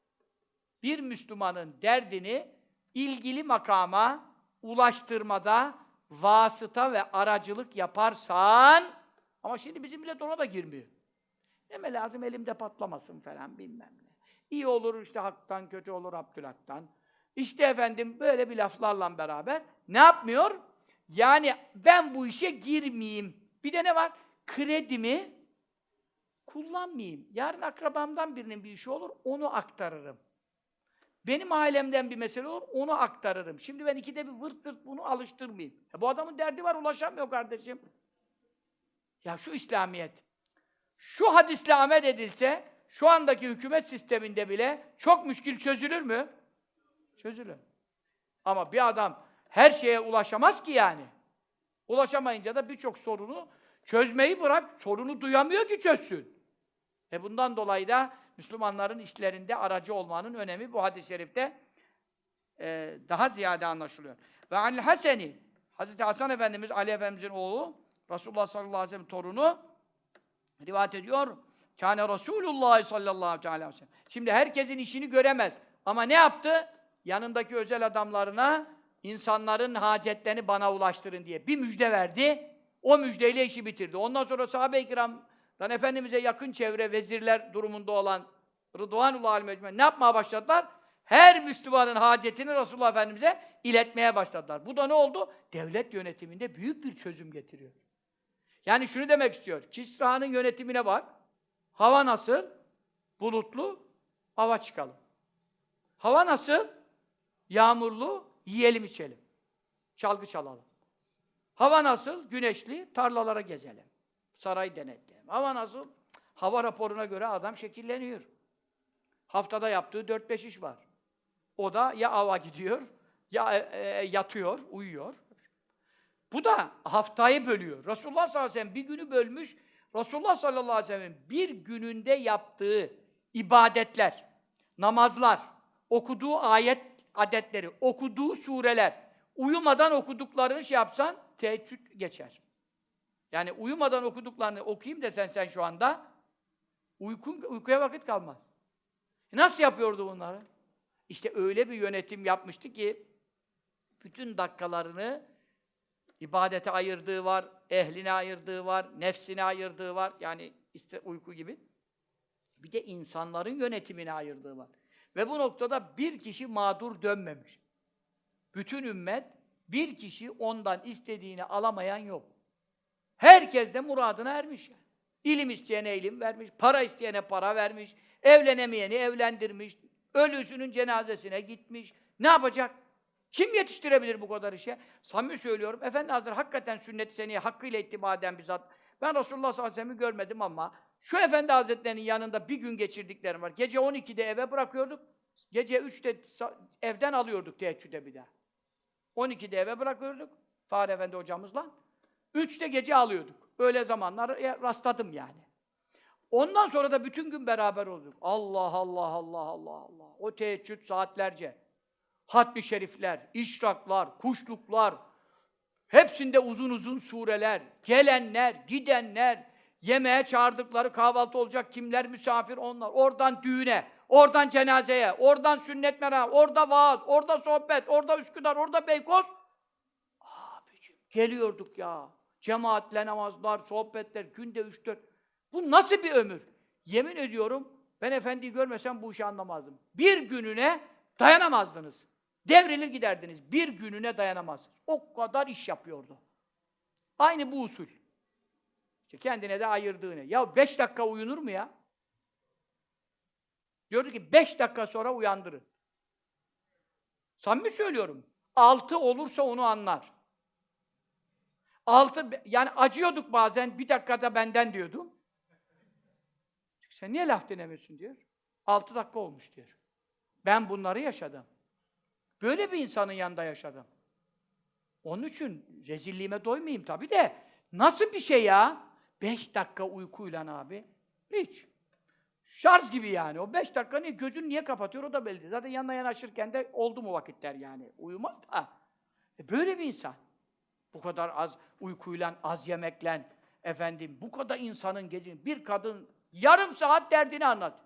Bir Müslümanın derdini ilgili makama ulaştırmada vasıta ve aracılık yaparsan ama şimdi bizim millet ona da girmiyor. Deme lazım elimde patlamasın falan bilmem ne. İyi olur işte haktan, kötü olur Abdülhak'tan. İşte efendim böyle bir laflarla beraber ne yapmıyor? Yani ben bu işe girmeyeyim. Bir de ne var? Kredimi kullanmayayım. Yarın akrabamdan birinin bir işi olur, onu aktarırım. Benim ailemden bir mesele olur, onu aktarırım. Şimdi ben ikide bir vırt zırt bunu alıştırmayayım. E bu adamın derdi var, ulaşamıyor kardeşim. Ya şu İslamiyet, şu hadisle amel edilse, şu andaki hükümet sisteminde bile çok müşkil çözülür mü? Çözülür. Ama bir adam her şeye ulaşamaz ki yani. Ulaşamayınca da birçok sorunu çözmeyi bırak, sorunu duyamıyor ki çözsün. E bundan dolayı da Müslümanların işlerinde aracı olmanın önemi bu hadis-i şerifte e, daha ziyade anlaşılıyor. Ve anil Haseni, Hazreti Hasan Efendimiz, Ali Efendimizin oğlu, Resulullah sallallahu aleyhi ve sellem torunu rivayet ediyor. Kâne Resulullah sallallahu aleyhi ve sellem. Şimdi herkesin işini göremez. Ama ne yaptı? Yanındaki özel adamlarına insanların hacetlerini bana ulaştırın diye bir müjde verdi. O müjdeyle işi bitirdi. Ondan sonra sahabe-i kiramdan Efendimiz'e yakın çevre vezirler durumunda olan Rıdvanullah alim ne yapmaya başladılar? Her Müslümanın hacetini Resulullah Efendimiz'e iletmeye başladılar. Bu da ne oldu? Devlet yönetiminde büyük bir çözüm getiriyor. Yani şunu demek istiyor. Kisra'nın yönetimine bak. Hava nasıl? Bulutlu. Hava çıkalım. Hava nasıl? Yağmurlu. Yiyelim içelim. Çalgı çalalım. Hava nasıl? Güneşli. Tarlalara gezelim. Saray denetleyelim. Hava nasıl? Hava raporuna göre adam şekilleniyor. Haftada yaptığı 4-5 iş var. O da ya ava gidiyor, ya e, e, yatıyor, uyuyor. Bu da haftayı bölüyor. Resulullah sallallahu aleyhi ve sellem bir günü bölmüş. Resulullah sallallahu aleyhi ve sellem bir gününde yaptığı ibadetler, namazlar, okuduğu ayet adetleri, okuduğu sureler, uyumadan okuduklarını şey yapsan teheccüd geçer. Yani uyumadan okuduklarını okuyayım desen sen şu anda uykun, uykuya vakit kalmaz. E nasıl yapıyordu bunları? İşte öyle bir yönetim yapmıştı ki bütün dakikalarını ibadete ayırdığı var, ehline ayırdığı var, nefsine ayırdığı var. Yani işte uyku gibi. Bir de insanların yönetimine ayırdığı var. Ve bu noktada bir kişi mağdur dönmemiş. Bütün ümmet Bir kişi ondan istediğini alamayan yok. Herkes de muradına ermiş. İlim isteyene ilim vermiş, para isteyene para vermiş, evlenemeyeni evlendirmiş, ölüsünün cenazesine gitmiş. Ne yapacak? Kim yetiştirebilir bu kadar işe? Samimi söylüyorum. Efendi Hazretleri hakikaten sünnet seni hakkıyla ittiba eden bir zat. Ben Resulullah sallallahu aleyhi ve sellem'i görmedim ama şu Efendi Hazretleri'nin yanında bir gün geçirdiklerim var. Gece 12'de eve bırakıyorduk. Gece 3'te sa- evden alıyorduk teheccüde bir daha. 12'de eve bırakıyorduk. Fahri Efendi hocamızla. 3'te gece alıyorduk. Öyle zamanlar e, rastladım yani. Ondan sonra da bütün gün beraber olduk. Allah Allah Allah Allah Allah. O teheccüd saatlerce. Hatmi şerifler, işraklar, kuşluklar, hepsinde uzun uzun sureler, gelenler, gidenler, yemeğe çağırdıkları kahvaltı olacak kimler misafir onlar. Oradan düğüne, oradan cenazeye, oradan sünnet mera, orada vaaz, orada sohbet, orada Üsküdar, orada Beykoz. Abicim geliyorduk ya. Cemaatle namazlar, sohbetler, günde üç dört. Bu nasıl bir ömür? Yemin ediyorum ben efendiyi görmesem bu işi anlamazdım. Bir gününe dayanamazdınız. Devrilir giderdiniz. Bir gününe dayanamaz. O kadar iş yapıyordu. Aynı bu usul. İşte kendine de ayırdığını. Ya beş dakika uyunur mu ya? Diyordu ki beş dakika sonra uyandırın. Samimi söylüyorum. Altı olursa onu anlar. Altı, yani acıyorduk bazen, bir dakikada benden diyordum. Sen niye laf dinlemiyorsun diyor. Altı dakika olmuş diyor. Ben bunları yaşadım. Böyle bir insanın yanında yaşadım. Onun için rezilliğime doymayayım tabii de nasıl bir şey ya? Beş dakika uykuyla abi. Hiç. Şarj gibi yani. O beş dakika niye, gözünü niye kapatıyor o da belli. Zaten yanına yanaşırken de oldu mu vakitler yani. Uyumaz da. E böyle bir insan. Bu kadar az uykuyla, az yemekle, efendim bu kadar insanın gece bir kadın yarım saat derdini anlat.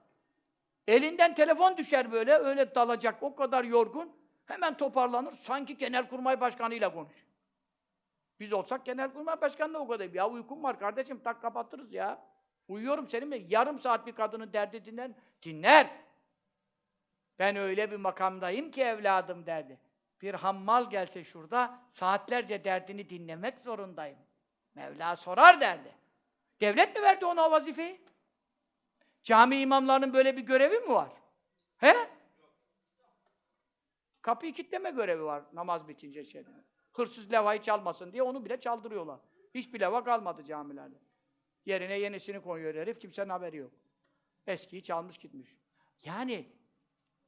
Elinden telefon düşer böyle, öyle dalacak, o kadar yorgun. Hemen toparlanır, sanki Genelkurmay Başkanı'yla konuş. Biz olsak Genelkurmay Başkanı da o kadar. Ya uykum var kardeşim, tak kapatırız ya. Uyuyorum seninle. Yarım saat bir kadının derdi dinler. Dinler. Ben öyle bir makamdayım ki evladım derdi. Bir hammal gelse şurada, saatlerce derdini dinlemek zorundayım. Mevla sorar derdi. Devlet mi verdi ona o vazifeyi? Cami imamlarının böyle bir görevi mi var? He? Kapıyı kilitleme görevi var namaz bitince şeyde. Hırsız levhayı çalmasın diye onu bile çaldırıyorlar. Hiçbir leva kalmadı camilerde. Yerine yenisini koyuyor herif, kimsenin haberi yok. Eskiyi çalmış gitmiş. Yani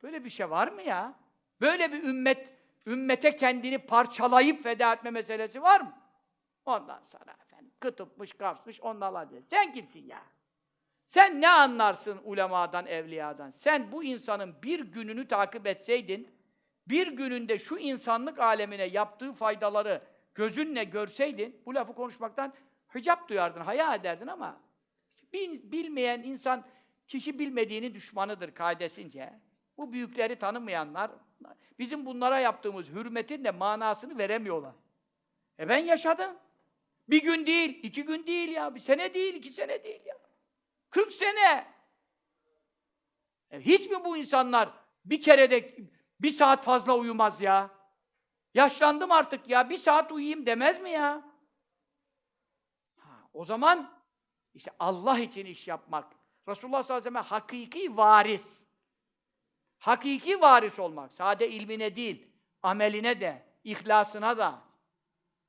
böyle bir şey var mı ya? Böyle bir ümmet, ümmete kendini parçalayıp feda etme meselesi var mı? Ondan sonra efendim kıtıpmış, kapsmış, onlarla diye. Sen kimsin ya? Sen ne anlarsın ulemadan, evliyadan? Sen bu insanın bir gününü takip etseydin, bir gününde şu insanlık alemine yaptığı faydaları gözünle görseydin, bu lafı konuşmaktan hicap duyardın, haya ederdin ama bilmeyen insan, kişi bilmediğini düşmanıdır kaidesince. Bu büyükleri tanımayanlar, bizim bunlara yaptığımız hürmetin de manasını veremiyorlar. E ben yaşadım. Bir gün değil, iki gün değil ya, bir sene değil, iki sene değil ya. 40 sene. E, hiç mi bu insanlar bir kerede bir saat fazla uyumaz ya? Yaşlandım artık ya, bir saat uyuyayım demez mi ya? Ha, o zaman işte Allah için iş yapmak. Resulullah sallallahu aleyhi ve sellem hakiki varis. Hakiki varis olmak. Sade ilmine değil, ameline de, ihlasına da.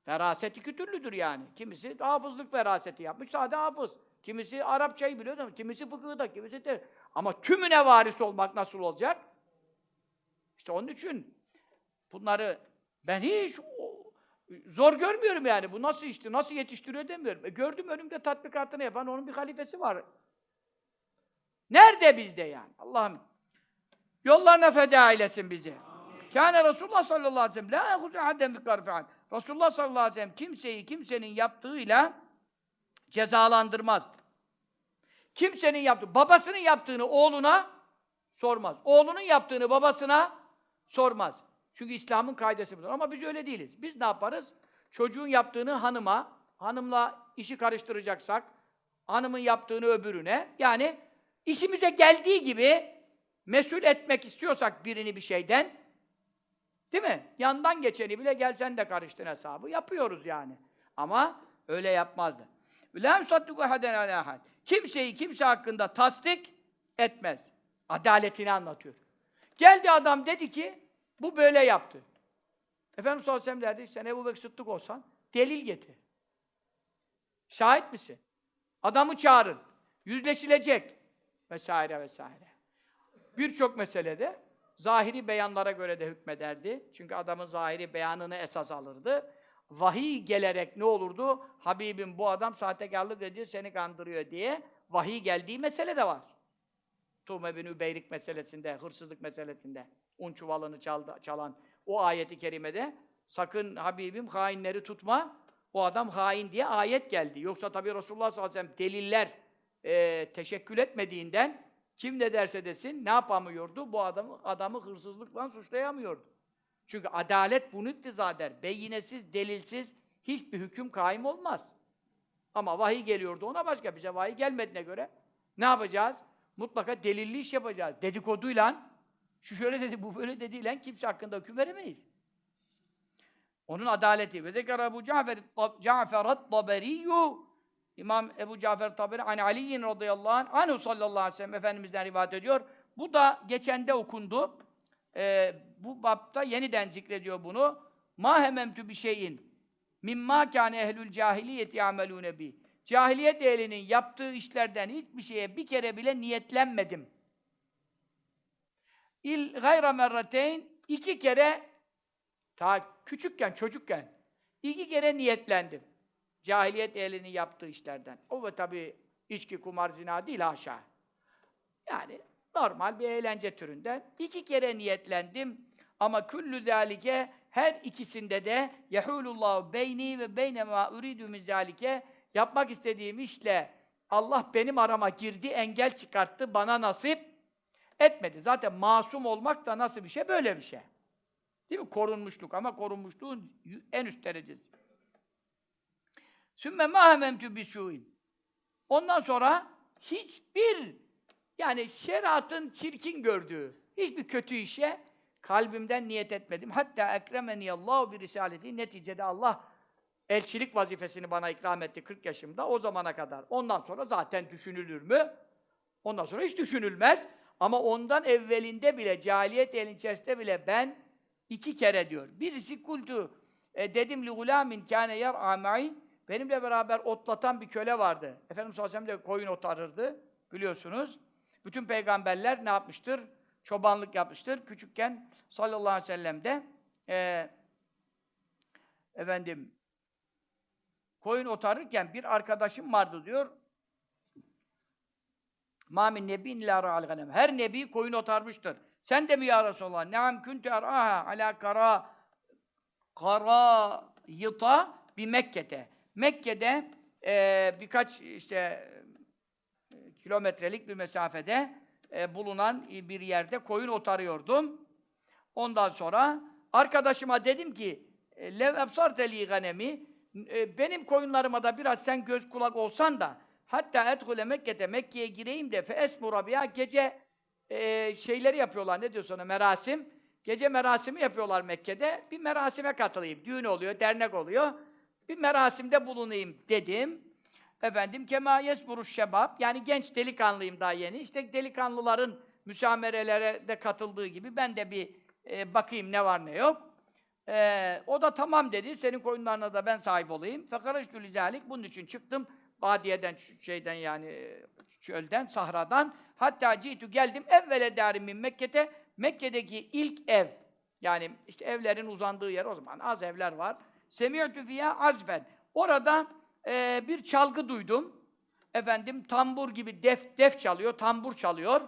Feraset iki türlüdür yani. Kimisi hafızlık feraseti yapmış, sade hafız. Kimisi Arapçayı biliyor değil mi? Kimisi fıkıhı da, kimisi de. Ama tümüne varis olmak nasıl olacak? İşte onun için bunları ben hiç zor görmüyorum yani. Bu nasıl işti, nasıl yetiştiriyor demiyorum. E gördüm önümde tatbikatını yapan onun bir halifesi var. Nerede bizde yani? Allah'ım yollarına feda eylesin bizi. Kâne Resulullah sallallahu aleyhi ve sellem la yehuzu hadden bi karfi'an. Resulullah sallallahu aleyhi ve sellem kimseyi kimsenin yaptığıyla cezalandırmazdı. Kimsenin yaptığı, babasının yaptığını oğluna sormaz. Oğlunun yaptığını babasına sormaz. Çünkü İslam'ın kaidesi budur. Ama biz öyle değiliz. Biz ne yaparız? Çocuğun yaptığını hanıma, hanımla işi karıştıracaksak, hanımın yaptığını öbürüne, yani işimize geldiği gibi mesul etmek istiyorsak birini bir şeyden, Değil mi? Yandan geçeni bile gel sen de karıştın hesabı. Yapıyoruz yani. Ama öyle yapmazdı. Yusaddiku ahaden alâ ahad. Kimseyi kimse hakkında tasdik etmez. Adaletini anlatıyor. Geldi adam dedi ki, bu böyle yaptı. Efendimiz sallallahu aleyhi derdi, sen Ebu Bekir Sıddık olsan, delil getir. Şahit misin? Adamı çağırın. Yüzleşilecek. Vesaire vesaire. Birçok meselede zahiri beyanlara göre de hükmederdi. Çünkü adamın zahiri beyanını esas alırdı. Vahiy gelerek ne olurdu? Habibim bu adam sahtekarlık ediyor, seni kandırıyor diye vahiy geldiği mesele de var. Tuğme bin Übeyrik meselesinde, hırsızlık meselesinde, un çuvalını çaldı, çalan o ayeti kerimede sakın Habibim hainleri tutma, o adam hain diye ayet geldi. Yoksa tabi Resulullah sallallahu aleyhi ve sellem deliller e, teşekkül etmediğinden kim ne derse desin ne yapamıyordu? Bu adamı adamı hırsızlıkla suçlayamıyordu. Çünkü adalet bunu iktiza eder. Beyinesiz, delilsiz hiçbir hüküm kaim olmaz. Ama vahiy geliyordu ona başka bize vahiy gelmediğine göre ne yapacağız? Mutlaka delilli iş yapacağız. Dedikoduyla şu şöyle dedi, bu böyle dediyle kimse hakkında hüküm veremeyiz. Onun adaleti. Ve zekara Ebu Cafer Cafer at-Taberiyu İmam Ebu Cafer Taberi an Ali'in radıyallahu anh anhu sallallahu aleyhi ve sellem Efendimiz'den rivayet ediyor. Bu da geçende okundu. Ee, bu bapta yeniden zikrediyor bunu. Ma hememtü bir şeyin mimma kâne ehlül cahiliyeti yamelûne bi. Cahiliyet ehlinin yaptığı işlerden hiçbir şeye bir kere bile niyetlenmedim. İl gayra merrateyn iki kere ta küçükken, çocukken iki kere niyetlendim. Cahiliyet ehlinin yaptığı işlerden. O ve tabi içki, kumar, zina değil haşa. Yani normal bir eğlence türünden. iki kere niyetlendim. Ama küllü zâlike her ikisinde de yehûlullahu beyni ve beyne mâ uridu min zâlike yapmak istediğim işle Allah benim arama girdi, engel çıkarttı, bana nasip etmedi. Zaten masum olmak da nasıl bir şey? Böyle bir şey. Değil mi? Korunmuşluk ama korunmuşluğun en üst derecesi. Sümme mâ hememtü bisûin. Ondan sonra hiçbir yani şeriatın çirkin gördüğü hiçbir kötü işe kalbimden niyet etmedim. Hatta ekremeni Allah bir risaleti neticede Allah elçilik vazifesini bana ikram etti 40 yaşımda o zamana kadar. Ondan sonra zaten düşünülür mü? Ondan sonra hiç düşünülmez. Ama ondan evvelinde bile cahiliyet elin içerisinde bile ben iki kere diyor. Birisi kultu e, dedim li gulamin kâne yer amai benimle beraber otlatan bir köle vardı. Efendimiz sallallahu aleyhi ve sellem de koyun otarırdı biliyorsunuz. Bütün peygamberler ne yapmıştır? Çobanlık yapmıştır. Küçükken sallallahu aleyhi ve sellem de e, efendim koyun otarırken bir arkadaşım vardı diyor. Mamin nebi illa ra'al. Her nebi koyun otarmıştır. Sen de mi ya Resulallah? Neam kuntu er'aha ala kara kara yıta bir Mekke'de. Mekke'de e, birkaç işte e, kilometrelik bir mesafede e, bulunan bir yerde koyun otarıyordum. Ondan sonra arkadaşıma dedim ki lev ebsarteli ganemi e, benim koyunlarıma da biraz sen göz kulak olsan da hatta edhule Mekke'de Mekke'ye gireyim de fe biha gece e, şeyleri yapıyorlar. Ne diyorsun ona merasim? Gece merasimi yapıyorlar Mekke'de. Bir merasime katılayım. Düğün oluyor dernek oluyor bir merasimde bulunayım dedim efendim kema yesmuru şebab yani genç delikanlıyım daha yeni işte delikanlıların müsamerelere de katıldığı gibi ben de bir e, bakayım ne var ne yok ee, o da tamam dedi. Senin koyunlarına da ben sahip olayım. Fekarajtü lizalik. Bunun için çıktım. Badiyeden, şeyden yani çölden, sahradan. Hatta citu geldim. Evvele dârimin Mekke'te. Mekke'deki ilk ev. Yani işte evlerin uzandığı yer o zaman. Az evler var. Semi'tü fiyâ azfen. Orada e, bir çalgı duydum. Efendim tambur gibi def, def çalıyor, tambur çalıyor.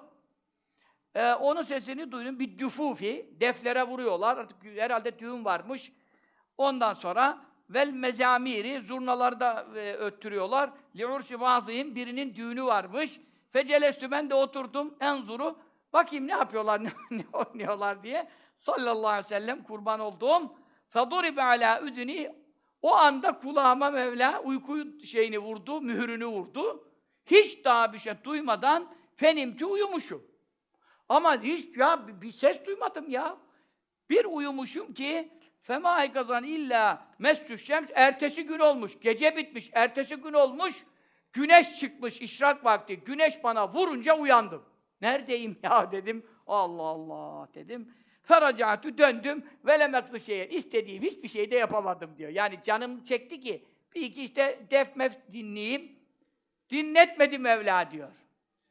Ee, onun sesini duydum. Bir düfufi, deflere vuruyorlar. Artık herhalde düğün varmış. Ondan sonra vel mezamiri, zurnalarda e, öttürüyorlar. Li'ursi vazihim, birinin düğünü varmış. Fecelestü ben de oturdum enzuru. Bakayım ne yapıyorlar, *laughs* ne, ne oynuyorlar diye. Sallallahu aleyhi ve sellem kurban olduğum. Feduribe ala üdüni. O anda kulağıma Mevla uyku şeyini vurdu, mühürünü vurdu. Hiç daha bir şey duymadan fenimti uyumuşum. Ama hiç ya bir ses duymadım ya. Bir uyumuşum ki fema kazan illa messü şems ertesi gün olmuş. Gece bitmiş. Ertesi gün olmuş. Güneş çıkmış işrak vakti. Güneş bana vurunca uyandım. Neredeyim ya dedim. Allah Allah dedim. Feracatü döndüm. Velemeklı şeye. istediğim hiçbir şey de yapamadım diyor. Yani canım çekti ki bir iki işte def mef dinleyeyim. Dinletmedi Mevla diyor.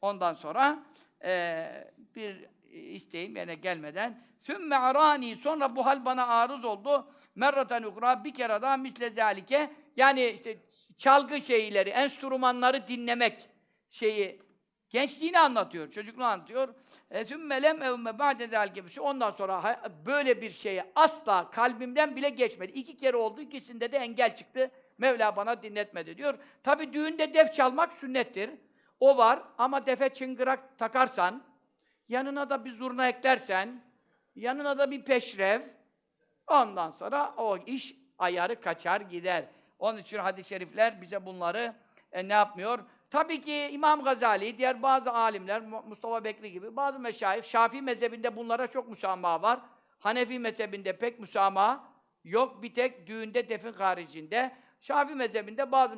Ondan sonra eee, bir isteğim yerine gelmeden sümme arani sonra bu hal bana arız oldu. Merraten ukra bir kere daha misle zalike yani işte çalgı şeyleri, enstrümanları dinlemek şeyi gençliğini anlatıyor, çocukluğunu anlatıyor. E, sümme lem evme ba'de zalike ondan sonra böyle bir şeye asla kalbimden bile geçmedi. İki kere oldu, ikisinde de engel çıktı. Mevla bana dinletmedi diyor. Tabi düğünde def çalmak sünnettir. O var ama defe çıngırak takarsan, yanına da bir zurna eklersen, yanına da bir peşrev, ondan sonra o iş ayarı kaçar gider. Onun için hadis-i şerifler bize bunları e, ne yapmıyor? Tabii ki İmam Gazali, diğer bazı alimler, Mu- Mustafa Bekri gibi bazı meşayih, Şafii mezhebinde bunlara çok müsamaha var. Hanefi mezhebinde pek müsamaha yok. Bir tek düğünde defin haricinde. Şafii mezhebinde bazı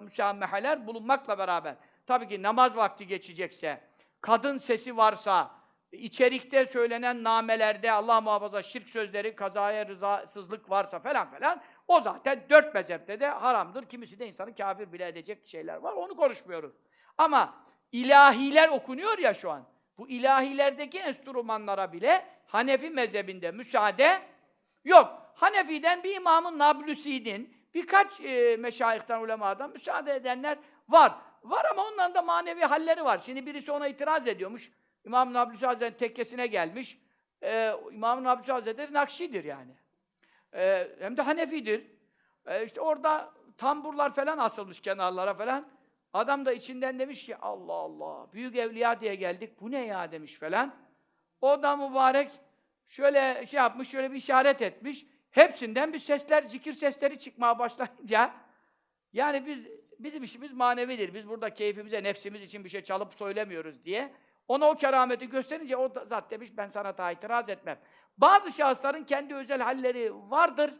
müsamahaler bulunmakla beraber. Tabii ki namaz vakti geçecekse, kadın sesi varsa, içerikte söylenen namelerde Allah muhafaza şirk sözleri, kazaya rızasızlık varsa falan falan o zaten dört mezhepte de haramdır. Kimisi de insanı kafir bile edecek şeyler var. Onu konuşmuyoruz. Ama ilahiler okunuyor ya şu an. Bu ilahilerdeki enstrümanlara bile Hanefi mezhebinde müsaade yok. Hanefi'den bir imamın Nablusi'nin birkaç e, meşayihten, ulemadan müsaade edenler var. Var ama onların da manevi halleri var. Şimdi birisi ona itiraz ediyormuş. İmam Nablusi Hazretleri tekkesine gelmiş. Ee, İmam Nablusi Hazretleri Nakşidir yani. Ee, hem de Hanefidir. Ee, işte orada tamburlar falan asılmış kenarlara falan. Adam da içinden demiş ki Allah Allah büyük evliya diye geldik bu ne ya demiş falan. O da mübarek şöyle şey yapmış, şöyle bir işaret etmiş. Hepsinden bir sesler, zikir sesleri çıkmaya başlayınca yani biz bizim işimiz manevidir. Biz burada keyfimize, nefsimiz için bir şey çalıp söylemiyoruz diye. Ona o kerameti gösterince o da zat demiş ben sana daha itiraz etmem. Bazı şahısların kendi özel halleri vardır.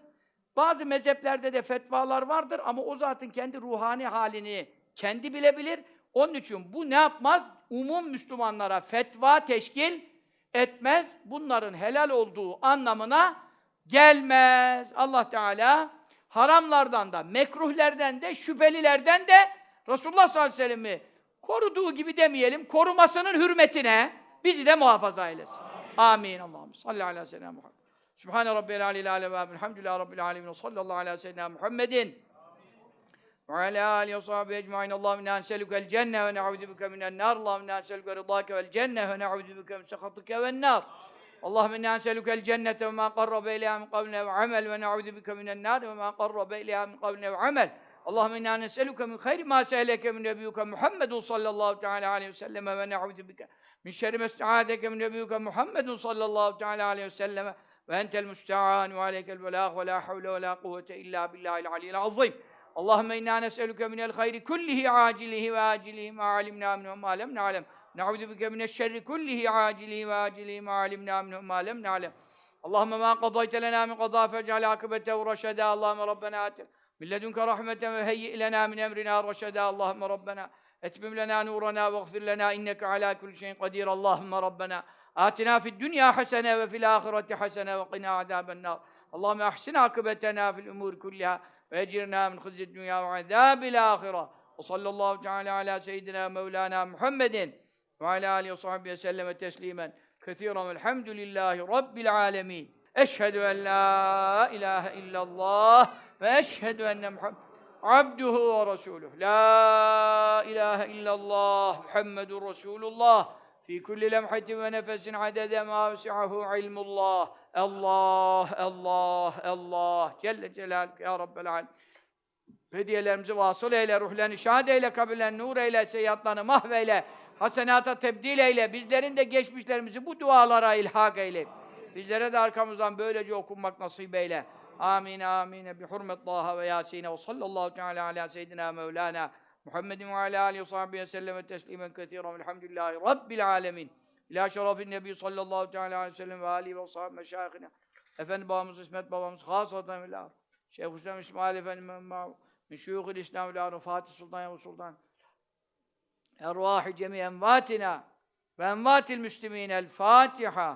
Bazı mezheplerde de fetvalar vardır ama o zatın kendi ruhani halini kendi bilebilir. Onun için bu ne yapmaz? Umum Müslümanlara fetva teşkil etmez. Bunların helal olduğu anlamına gelmez. Allah Teala haramlardan da, mekruhlerden de, şüphelilerden de Resulullah sallallahu aleyhi ve sellem'i koruduğu gibi demeyelim, korumasının hürmetine bizi de muhafaza eylesin. Amin. Allah'ım salli ala seyyidina Muhammed. Sübhane rabbiyel aleyhi aleyhi ve elhamdülillahi rabbil alemin ve sallallahu ala seyyidina Muhammedin ve ala alihi ve sahbihi ecmaîn. Allahümme inna nes'elukel cenne ve ne'ûzu bike minen nâr. Allahümme inna nes'eluke rıdâke vel cenne ve ne'ûzu bike min sehatike ven nâr. Allahümme inna nes'elukel cennete ve mâ qarrabe ileyhâ min kavline ve amel ve ne'ûzu bike minen nâr ve mâ qarrabe ileyhâ min kavline ve amel. Allahümme inna nes'eluke min hayri mâ se'eleke min nebiyyuke Muhammedun sallallahu teâlâ aleyhi ve selleme ve ne'ûzu bike min şerri mesta'adeke min nebiyyuke Muhammedun sallallahu teâlâ aleyhi ve selleme ve entel müste'an ve aleykel belâh ve lâ havle ve lâ kuvvete illâ billâhil aliyyil azîm. Allahümme inna nes'eluke minel hayri kullihi acilihi ve acilihi ma alimna minhu ma lem na'lem. Na'udhu bike mineşşerri kullihi acilihi ve acilihi ma alimna minhu ma lem na'lem. Allahümme ma qadayte lena min qada fec'al akibetehu reşeda. Allahümme Rabbena atim. Min ledunke rahmeten ve heyyi lena min emrina reşeda. Allahümme Rabbena etmim lena nurana ve gfir lena inneke ala kulli şeyin kadir. Allahümme Rabbena atina fid dünya hasene ve fil ahireti hasene ve qina azaben nar. Allahümme ahsin akıbetena fil umur kulliha ve ecirna min hızzi dünya ve azabil ahire. Ve sallallahu teala ala abduhu ve resuluh. La ilahe illallah Muhammedur Resulullah. Fi kulli lemhatin ve nefesin adede ma vesi'ahu ilmullah. Allah, Allah, Allah. Celle Celaluhu ya Rabbel Alem. Hediyelerimizi vasıl eyle, ruhlerini şahad eyle, kabirlerini nur eyle, seyyatlarını mahveyle, hasenata tebdil eyle, bizlerin de geçmişlerimizi bu dualara ilhak eyle. Bizlere de arkamızdan böylece okunmak nasip eyle. Amin, amin. Bi hurmet Taha ve Yasin'e ve sallallahu teala ala seyyidina Mevlana Muhammedin ve ala alihi ve sahbihi ve sellem teslimen kethiren velhamdülillahi rabbil alemin. İlâ şerefin nebi sallallahu teala aleyhi ve sellem ve alihi ve sahbihi meşâihine Efendi babamız, İsmet babamız, Hasatan Bilal. Şeyh Hüseyin İsmail Efendi Mehmet min şuyuhil İslam Bilal, Fatih Sultan Yavuz Sultan. Ervahi cemi envatina ve envatil müslimin el Fatiha.